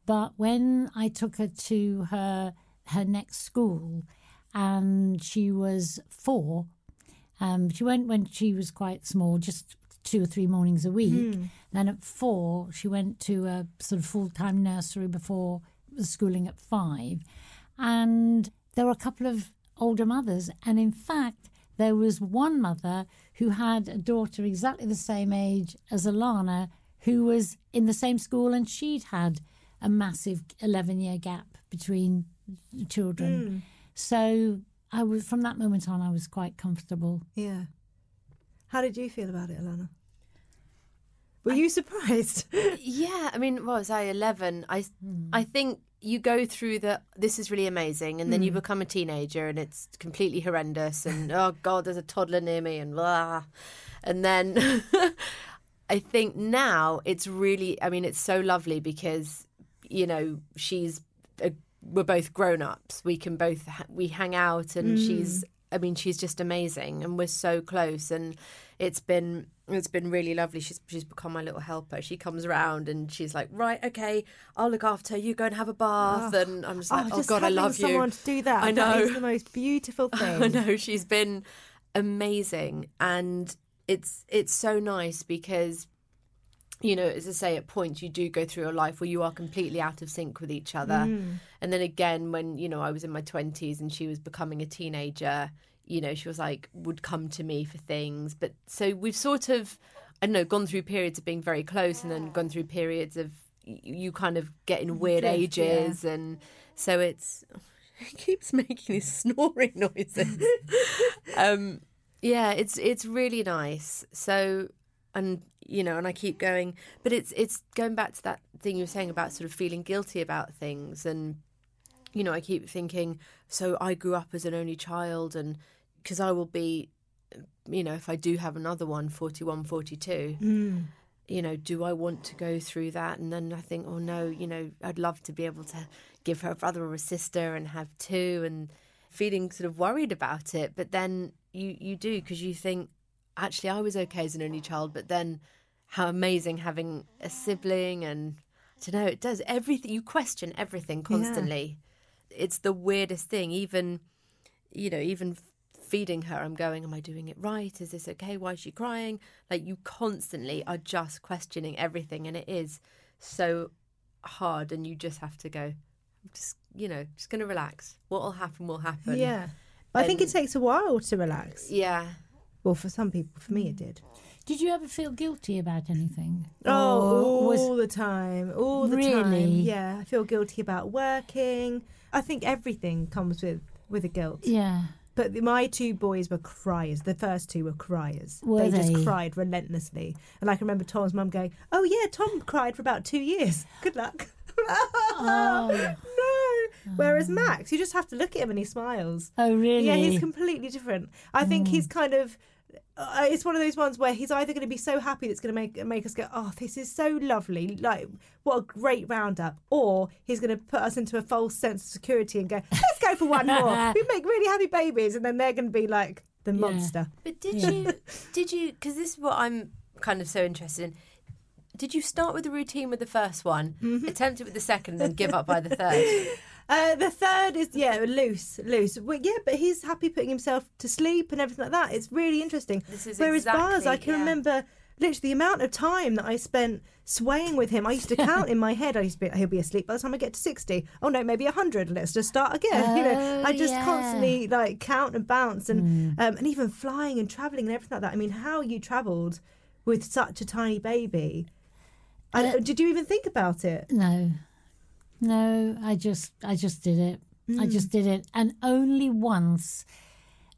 But when I took her to her her next school, and she was four, um, she went when she was quite small, just two or three mornings a week. Then at four, she went to a sort of full time nursery before schooling at five. And there were a couple of older mothers. And in fact, there was one mother who had a daughter exactly the same age as Alana, who was in the same school, and she'd had a massive 11 year gap between children. Hmm. So I was, from that moment on, I was quite comfortable. Yeah. How did you feel about it, Alana? Were you surprised? Yeah, I mean, what was I? Eleven. I Hmm. I think you go through the. This is really amazing, and then Hmm. you become a teenager, and it's completely horrendous. And oh god, there's a toddler near me, and blah. And then I think now it's really. I mean, it's so lovely because you know she's. A, we're both grown ups. We can both ha- we hang out, and she's. I mean, she's just amazing, and we're so close. And it's been It's been really lovely. She's she's become my little helper. She comes around and she's like, right, okay, I'll look after her. You go and have a bath. Oh. and I'm just like, oh, just God, I love you. someone to do that. I know. is the most beautiful thing. I know she's been amazing, and it's it's so nice because you know, as I say, at points you do go through your life where you are completely out of sync with each other, Mm. and then again when you know I was in my twenties and she was becoming a teenager, you know, she was like would come to me for things, but so we've sort of. I don't know, gone through periods of being very close and then gone through periods of you kind of getting weird Drift, yeah. ages. And so it's, it keeps making these snoring noises. um, yeah, it's it's really nice. So, and you know, and I keep going, but it's it's going back to that thing you were saying about sort of feeling guilty about things, and you know, I keep thinking, so I grew up as an only child, and because I will be, you know, if I do have another one, 41, 42, Mm. you know, do I want to go through that? And then I think, oh no, you know, I'd love to be able to give her a brother or a sister and have two, and feeling sort of worried about it. But then you you do because you think, actually, I was okay as an only child, but then how amazing having a sibling and don't know, it does everything. You question everything constantly. It's the weirdest thing. Even, you know, even feeding her, I'm going, am I doing it right? Is this okay? Why is she crying? Like you constantly are just questioning everything, and it is so hard. And you just have to go, I'm just, you know, just going to relax. What will happen will happen. Yeah. But I think it takes a while to relax. Yeah. Well, for some people, for me, it did. Did you ever feel guilty about anything? Oh, Or was- all the time, all the time. Really? Yeah, I feel guilty about working. I think everything comes with with a guilt. yeah. But the- my two boys were criers. The first two were criers. Were they, just cried relentlessly. And I can remember Tom's mum going, "Oh yeah, Tom cried for about two years. Good luck." Oh. no. Whereas Max, you just have to look at him and he smiles. Oh, really? Yeah, he's completely different. I think hmm. he's kind of. Uh, it's one of those ones where he's either going to be so happy that's going to make make us go, oh, this is so lovely, like what a great roundup, or he's going to put us into a false sense of security and go, let's go for one more. we make really happy babies, and then they're going to be like the monster. But did you, did you, because this is what I'm kind of so interested in. Did you start with the routine with the first one, Mm-hmm. attempt it with the second, and then give up by the third? Uh, the third is yeah loose, loose. Well, yeah, but he's happy putting himself to sleep and everything like that. It's really interesting. This is Whereas Buzz, I can yeah. remember literally the amount of time that I spent swaying with him. I used to count in my head. I used to be he'll be asleep by the time I get to sixty. Oh no, maybe hundred. Let's just start again. you know, Oh, I just yeah. constantly like count and bounce and um, and even flying and traveling and everything like that. I mean, how you travelled with such a tiny baby. I, Uh, did you even think about it? No, no. I just, I just did it. I Hmm. just did it, and only once.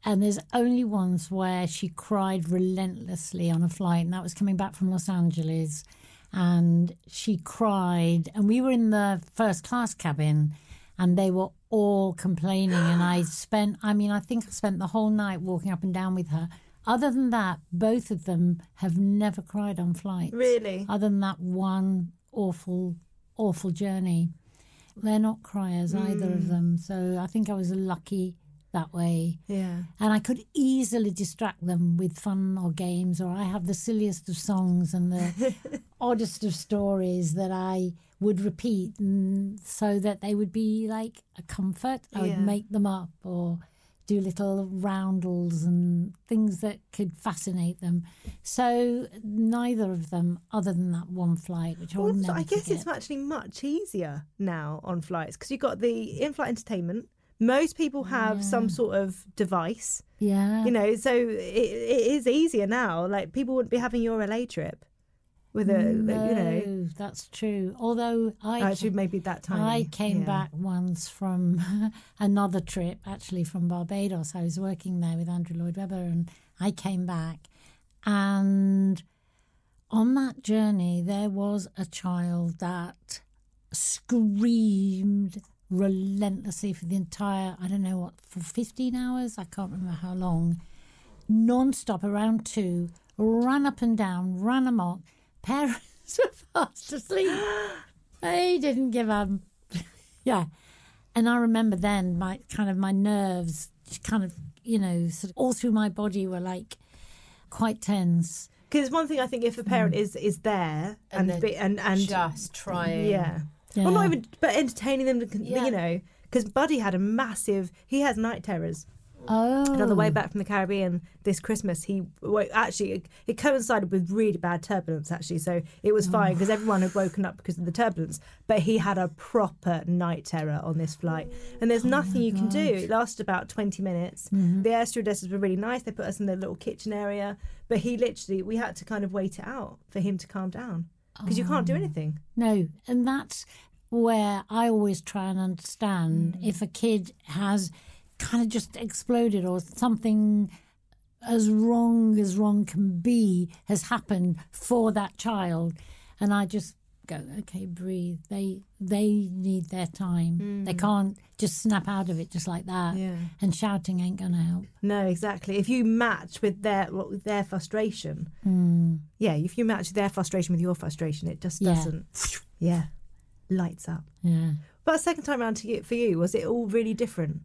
And there's only once where she cried relentlessly on a flight, and that was coming back from Los Angeles. And she cried, and we were in the first class cabin, and they were all complaining. And I spent, I mean, I think I spent the whole night walking up and down with her. Other than that, both of them have never cried on flights. Really? Other than that one awful, awful journey. They're not criers, either Mm. of them. So I think I was lucky that way. Yeah. And I could easily distract them with fun or games, or I have the silliest of songs and the oddest of stories that I would repeat, and so that they would be like a comfort. I would make them up or do little roundels and things that could fascinate them. So neither of them, other than that one flight, which I will never I guess forget. it's actually much easier now on flights because you've got the in-flight entertainment. Most people have some sort of device, yeah. you know, so it, it is easier now. Like people wouldn't be having your LA trip with a, you know. No, that's true. Although I Actually, maybe that time. I came yeah. back once from another trip, actually from Barbados. I was working there with Andrew Lloyd Webber, and I came back. And on that journey, there was a child that screamed relentlessly for the entire, I don't know what, for 15 hours? I can't remember how long. Non stop around two, ran up and down, ran amok. Parents were fast asleep. They didn't give up. yeah. And I remember then my kind of my nerves kind of, you know, sort of all through my body were like quite tense. Because one thing I think if a parent mm. is is there And and be, and and just trying. yeah, well not even but entertaining them, to, Yeah. you know. Because Buddy had a massive, he has night terrors. Oh. And on the way back from the Caribbean this Christmas, he well, actually it, it coincided with really bad turbulence. Actually, so it was fine because everyone had woken up because of the turbulence. But he had a proper night terror on this flight, and there's nothing you can do. It lasted about twenty minutes. The air stewardesses were really nice. They put us in the little kitchen area, but he literally we had to kind of wait it out for him to calm down because you can't do anything. No, and that's where I always try and understand Mm. if a kid has kind of just exploded or something as wrong as wrong can be has happened for that child, and I just go, okay, breathe. They they need their time. They can't just snap out of it just like that. Mm. Yeah. And shouting ain't gonna help. No, exactly. If you match with their with their frustration, yeah, if you match their frustration with your frustration, it just doesn't. Yeah, lights up. Yeah. But second time around to get for you, was it all really different?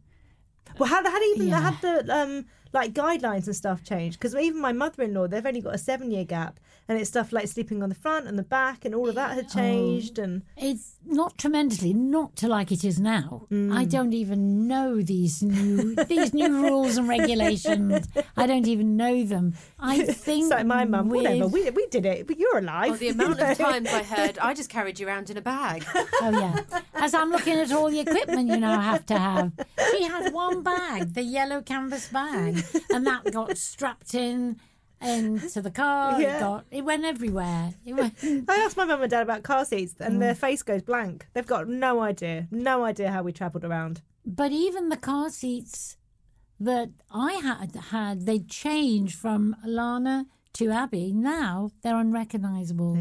Well, how had even Yeah. had the um like guidelines and stuff changed? Because even my mother-in-law, they've only got a seven-year gap, and it's stuff like sleeping on the front and the back, and all of that had oh. changed. And It's not tremendously, not to like it is now. I mm. don't even know these new these new rules and regulations. I don't even know them. I think it's like my mum, with- whatever, we we did it, but you're alive. Oh, the amount of times I heard, I just carried you around in a bag. Oh yeah. As I'm looking at all the equipment you now have to have. She had one bag, the yellow canvas bag, and that got strapped in into the car. Yeah. It got it went everywhere. It went I asked my mum and dad about car seats, and Mm. their face goes blank. They've got no idea, no idea how we travelled around. But even the car seats that I had had, they changed from Lana to Abby. Now they're unrecognisable.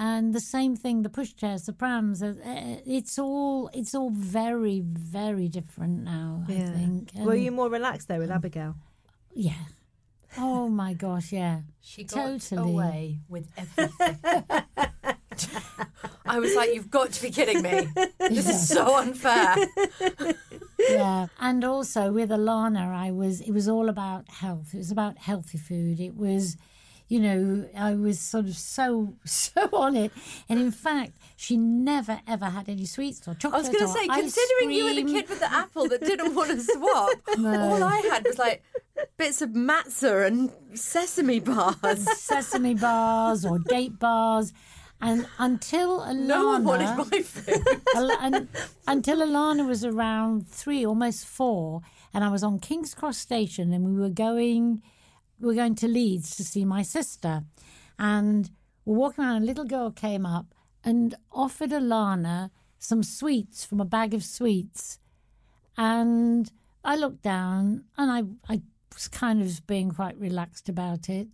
And the same thing, the pushchairs, the prams, uh, uh, it's all it's all very, very different now, I think. Were you more relaxed though with Abigail? Yeah. Oh my gosh, yeah. She got Totally. away with everything. I was like, you've got to be kidding me. This is so unfair. yeah and also with alana i was it was all about health it was about healthy food it was you know i was sort of so so on it and in fact she never ever had any sweets or chocolate. I was going to say, considering you were the kid with the apple that didn't want to swap, all I had was like bits of matzah and sesame bars. sesame bars or date bars and until alana No one wanted my food. Un- until Alana was around three, almost four, and I was on King's Cross Station, and we were going, we were going to Leeds to see my sister, and we're walking around. A little girl came up and offered Alana some sweets from a bag of sweets, and I looked down, and I, I was kind of being quite relaxed about it,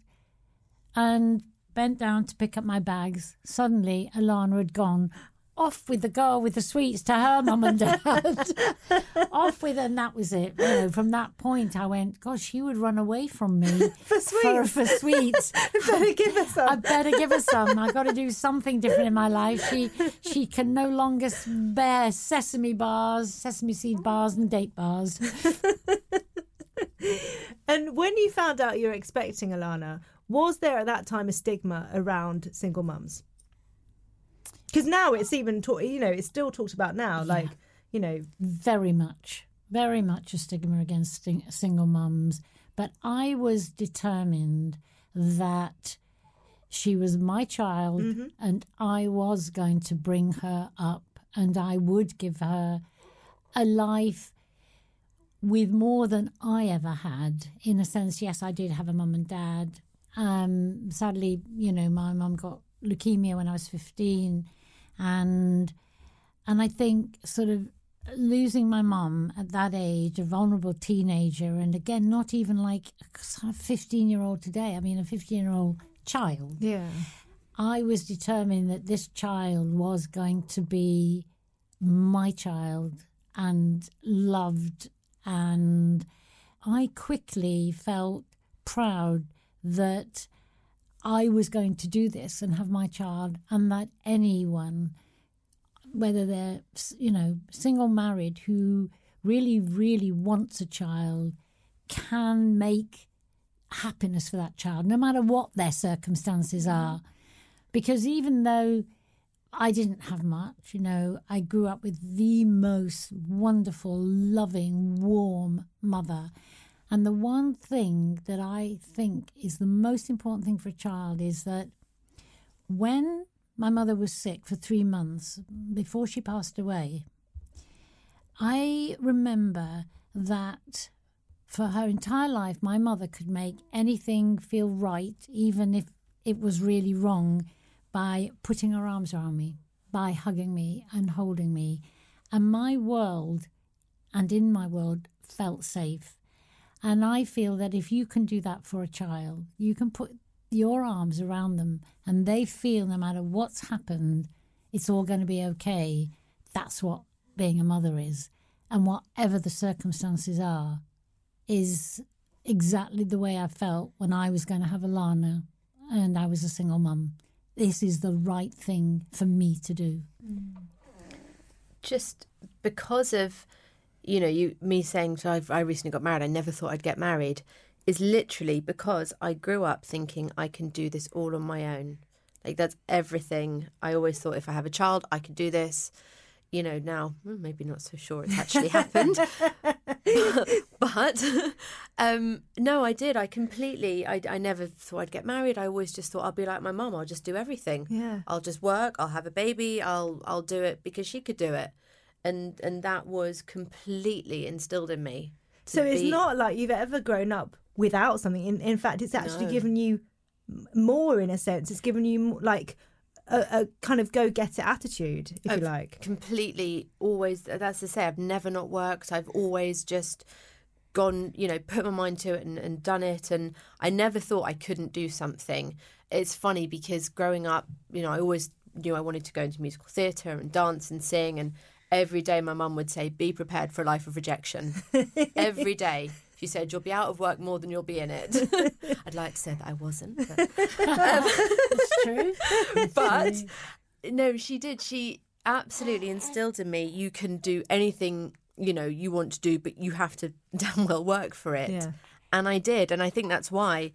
and bent down to pick up my bags. Suddenly, Alana had gone off with the girl with the sweets to her mum and dad. off with, her, and that was it. You know, from that point, I went, "Gosh, she would run away from me For for, sweets. for sweets." Better give us some. I better give her some. I got to do something different in my life. She she can no longer bear sesame bars, sesame seed bars, and date bars. And when you found out you were expecting Alana, was there at that time a stigma around single mums? Because now it's even, talk, you know, it's still talked about now. Like, you know, very much, very much a stigma against sing- single mums. But I was determined that she was my child and I was going to bring her up and I would give her a life with more than I ever had. In a sense, yes, I did have a mum and dad. Um, sadly, you know, my mum got leukemia when I was 15 and and I think sort of losing my mum at that age, a vulnerable teenager, and again, not even like a 15 year old today, I mean, a 15 year old child. yeah. I was determined that this child was going to be my child and loved. And I quickly felt proud that I was going to do this and have my child, and that anyone, whether they're, you know, single, married, who really, really wants a child, can make happiness for that child, no matter what their circumstances mm-hmm. are. Because even though I didn't have much, you know, I grew up with the most wonderful, loving, warm mother. And the one thing that I think is the most important thing for a child is that when my mother was sick for three months before she passed away, I remember that for her entire life, my mother could make anything feel right, even if it was really wrong, by putting her arms around me, by hugging me and holding me. And my world, and in my world, felt safe. And I feel that if you can do that for a child, you can put your arms around them and they feel no matter what's happened, it's all going to be okay. That's what being a mother is. And whatever the circumstances are, is exactly the way I felt when I was going to have Alana and I was a single mum. This is the right thing for me to do. Mm. Just because of, you know, you me saying so I've, I recently got married. I never thought I'd get married. Is literally because I grew up thinking I can do this all on my own. Like that's everything. I always thought if I have a child, I could do this. You know, now maybe not so sure it's actually happened, but um, no, I did. I completely. I, I never thought I'd get married. I always just thought I'll be like my mum. I'll just do everything. Yeah. I'll just work. I'll have a baby. I'll I'll do it because she could do it, and and that was completely instilled in me. So it's be- not like you've ever grown up without something. In, in fact, it's actually No. given you more in a sense. It's given you like a, a kind of go get it attitude, if I've you like. completely always that's to say i've never not worked i've always just gone you know put my mind to it and, and done it and i never thought i couldn't do something it's funny because growing up you know i always knew i wanted to go into musical theatre and dance and sing and every day my mum would say be prepared for a life of rejection every day she said you'll be out of work more than you'll be in it i'd like to say that i wasn't but It's true. but no, she did. She absolutely instilled in me you can do anything you know you want to do, but you have to damn well work for it. Yeah. And I did, and I think that's why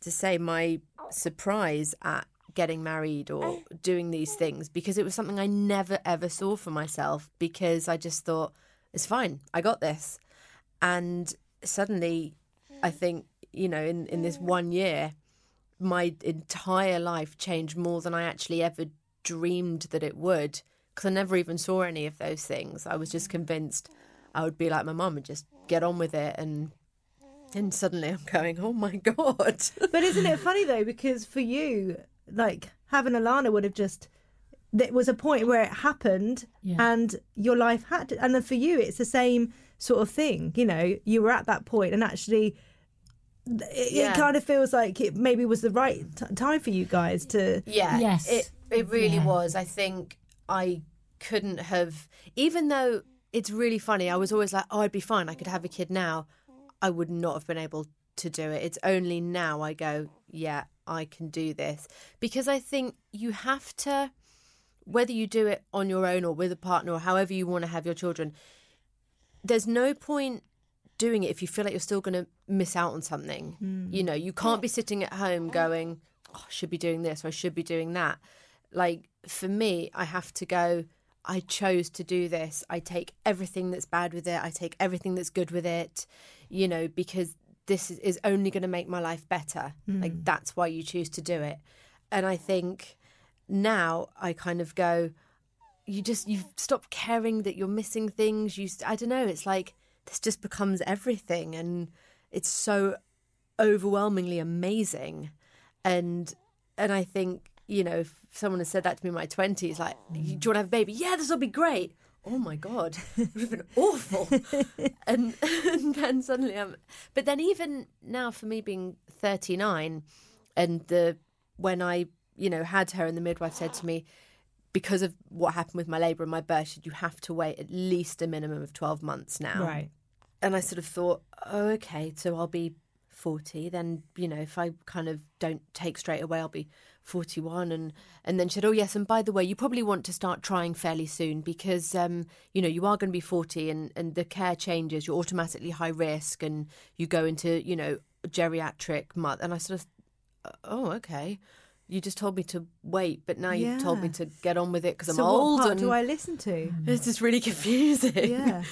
to say my surprise at getting married or oh. doing these things because it was something I never ever saw for myself because I just thought it's fine, I got this. And suddenly I mm. think, you know, in in this one year my entire life changed more than I actually ever dreamed that it would because I never even saw any of those things. I was just mm. convinced I would be like my mum and just mm. get on with it and and suddenly I'm going, "Oh my god." But isn't it funny though? Because for you, like having Alana would have just. There was a point where it happened, Yeah. and your life had to. And then for you, it's the same sort of thing. You know, you were at that point, and actually, it, Yeah. it kind of feels like it maybe was the right t- time for you guys to. Yeah. Yes. It it really Yeah. was. I think I couldn't have even though it's really funny, I was always like, Oh, I'd be fine, I could have a kid now. I would not have been able to do it. It's only now I go, Yeah, I can do this. Because I think you have to whether you do it on your own or with a partner or however you want to have your children, there's no point doing it if you feel like you're still going to miss out on something. Mm. You know, you can't be sitting at home going, oh, I should be doing this or I should be doing that. Like for me, I have to go, I chose to do this. I take everything that's bad with it, I take everything that's good with it, you know, because this is, is only going to make my life better. Hmm. Like that's why you choose to do it. And I think now I kind of go, you just you stop caring that you're missing things. You I don't know. It's like this just becomes everything, and it's so overwhelmingly amazing. And and I think you know if someone has said that to me in my twenties, like, do you want to have a baby? Yeah, this will be great. Oh my god, it would have been awful. and, and then suddenly I'm. But then even now, for me being thirty nine, and the when I you know had her, and the midwife said to me, because of what happened with my labour and my birth, you have to wait at least a minimum of 12 months now. Right. And I sort of thought, oh, okay, so I'll be 40. Then, you know, if I kind of don't take straight away, I'll be 41. And, and then she said, oh, yes, and by the way, you probably want to start trying fairly soon because, um, you know, you are going to be 40 and, and the care changes. You're automatically high risk and you go into, you know, geriatric mother, and I sort of, oh, okay. You just told me to wait, but now you've told me to get on with it because I'm old. what part and do I listen to? It's just really confusing. Yeah.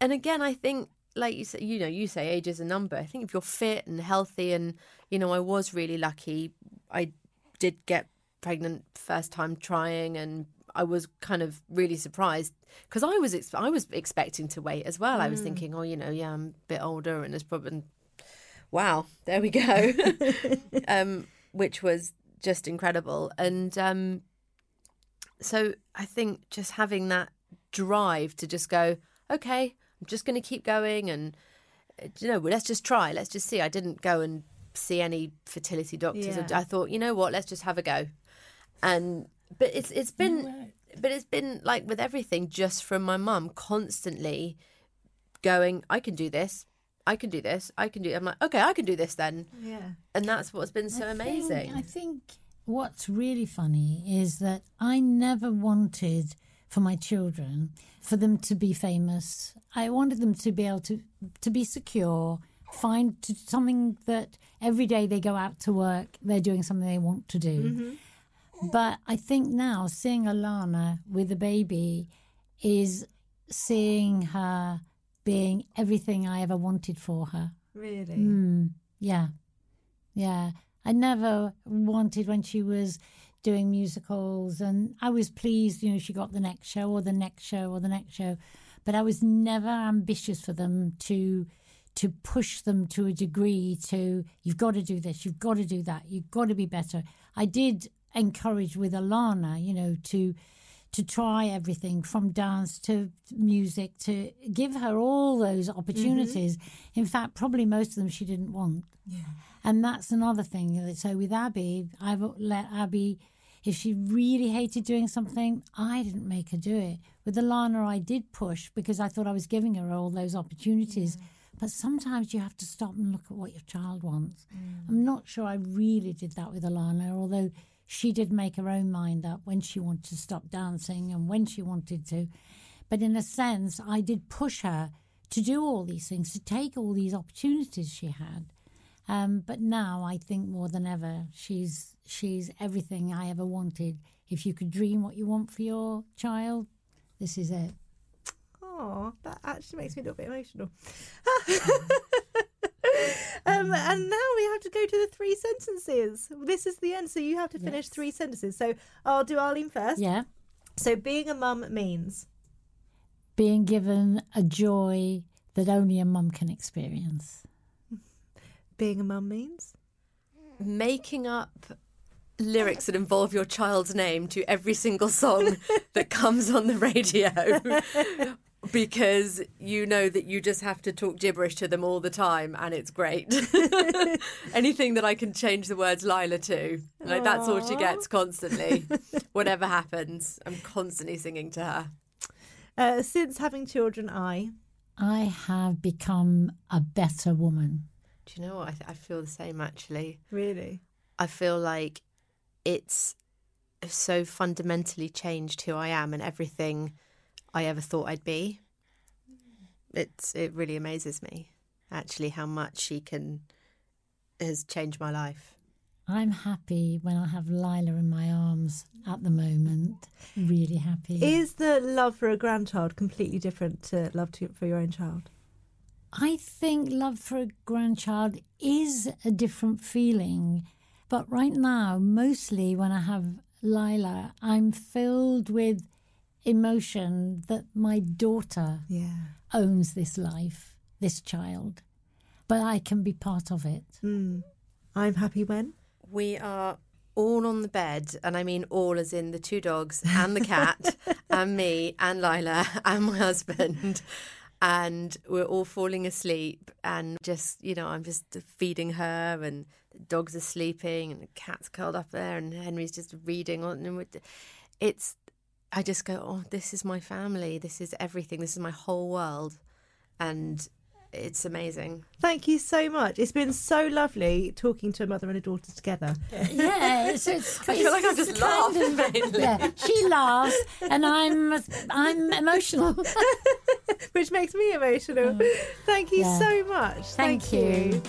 and again, I think, like you say, you know, you say age is a number. I think if you're fit and healthy, and you know, I was really lucky. I did get pregnant first time trying, and I was kind of really surprised because I was ex- I was expecting to wait as well. I was thinking, oh, you know, yeah, I'm a bit older, and it's probably wow, there we go, um, which was just incredible. And um, so I think just having that drive to just go, okay, I'm just going to keep going, and you know, let's just try, let's just see. I didn't go and see any fertility doctors. Yeah. I thought, you know what, let's just have a go. And but it's it's been but it's been like with everything just from my mum constantly going i can do this i can do this i can do i'm like okay i can do this then Yeah. and that's what's been so I think- amazing I think what's really funny is that I never wanted for my children for them to be famous. I wanted them to be able to to be secure, find to, something that every day they go out to work, they're doing something they want to do. But I think now seeing Alana with a baby is seeing her being everything I ever wanted for her. Really? Mm, yeah. Yeah. I never wanted when she was doing musicals, and I was pleased, you know, she got the next show or the next show or the next show, but I was never ambitious for them to to push them to a degree to you've got to do this, you've got to do that, you've got to be better. I did encourage with Alana, you know, to to try everything from dance to music to give her all those mm-hmm. opportunities. In fact, probably most of them she didn't want. And that's another thing. So with Abby, I've let Abby, if she really hated doing something, I didn't make her do it. With Alana, I did push because I thought I was giving her all those opportunities. But sometimes you have to stop and look at what your child wants. Mm. I'm not sure I really did that with Alana, although she did make her own mind up when she wanted to stop dancing and when she wanted to. But in a sense, I did push her to do all these things, to take all these opportunities she had. Um, but now I think more than ever, she's she's everything I ever wanted. If you could dream what you want for your child, this is it. Oh, that actually makes me a little bit emotional. um, and now we have to go to the three sentences. This is the end, so you have to finish three sentences. So I'll do Arlene first. Yeah, So being a mum means being given a joy that only a mum can experience. Being a mum means making up lyrics that involve your child's name to every single song that comes on the radio because you know that you just have to talk gibberish to them all the time and it's great. Anything that I can change the words Lila to, like that's all she gets constantly. Whatever happens, I'm constantly singing to her. uh, since having children. I I have become a better woman. Do you know what? I, I feel the same actually. really I feel like it's so fundamentally changed who I am and everything I ever thought I'd be. It's it really amazes me actually how much she can has changed my life. I'm happy when I have Lila in my arms at the moment. Really happy. is the love for a grandchild completely different to love to, for your own child. I think love for a grandchild is a different feeling. But right now, mostly when I have Lila, I'm filled with emotion that my daughter Yeah. owns this life, this child. But I can be part of it. Mm. I'm happy when We are all on the bed, and I mean all as in the two dogs and the cat, and me and Lila and my husband. And we're all falling asleep, and just, you know, I'm just feeding her, and the dogs are sleeping, and the cat's curled up there, and Henry's just reading on. And it's, I just go, oh, this is my family. This is everything. This is my whole world. And it's amazing. Thank you so much. It's been so lovely talking to a mother and a daughter together. Yeah, it's, it's, I feel like I'm just laughing mainly. Yeah, she laughs, and I'm I'm emotional. Which makes me emotional. Mm. Thank you Yeah. so much. Thank you. you.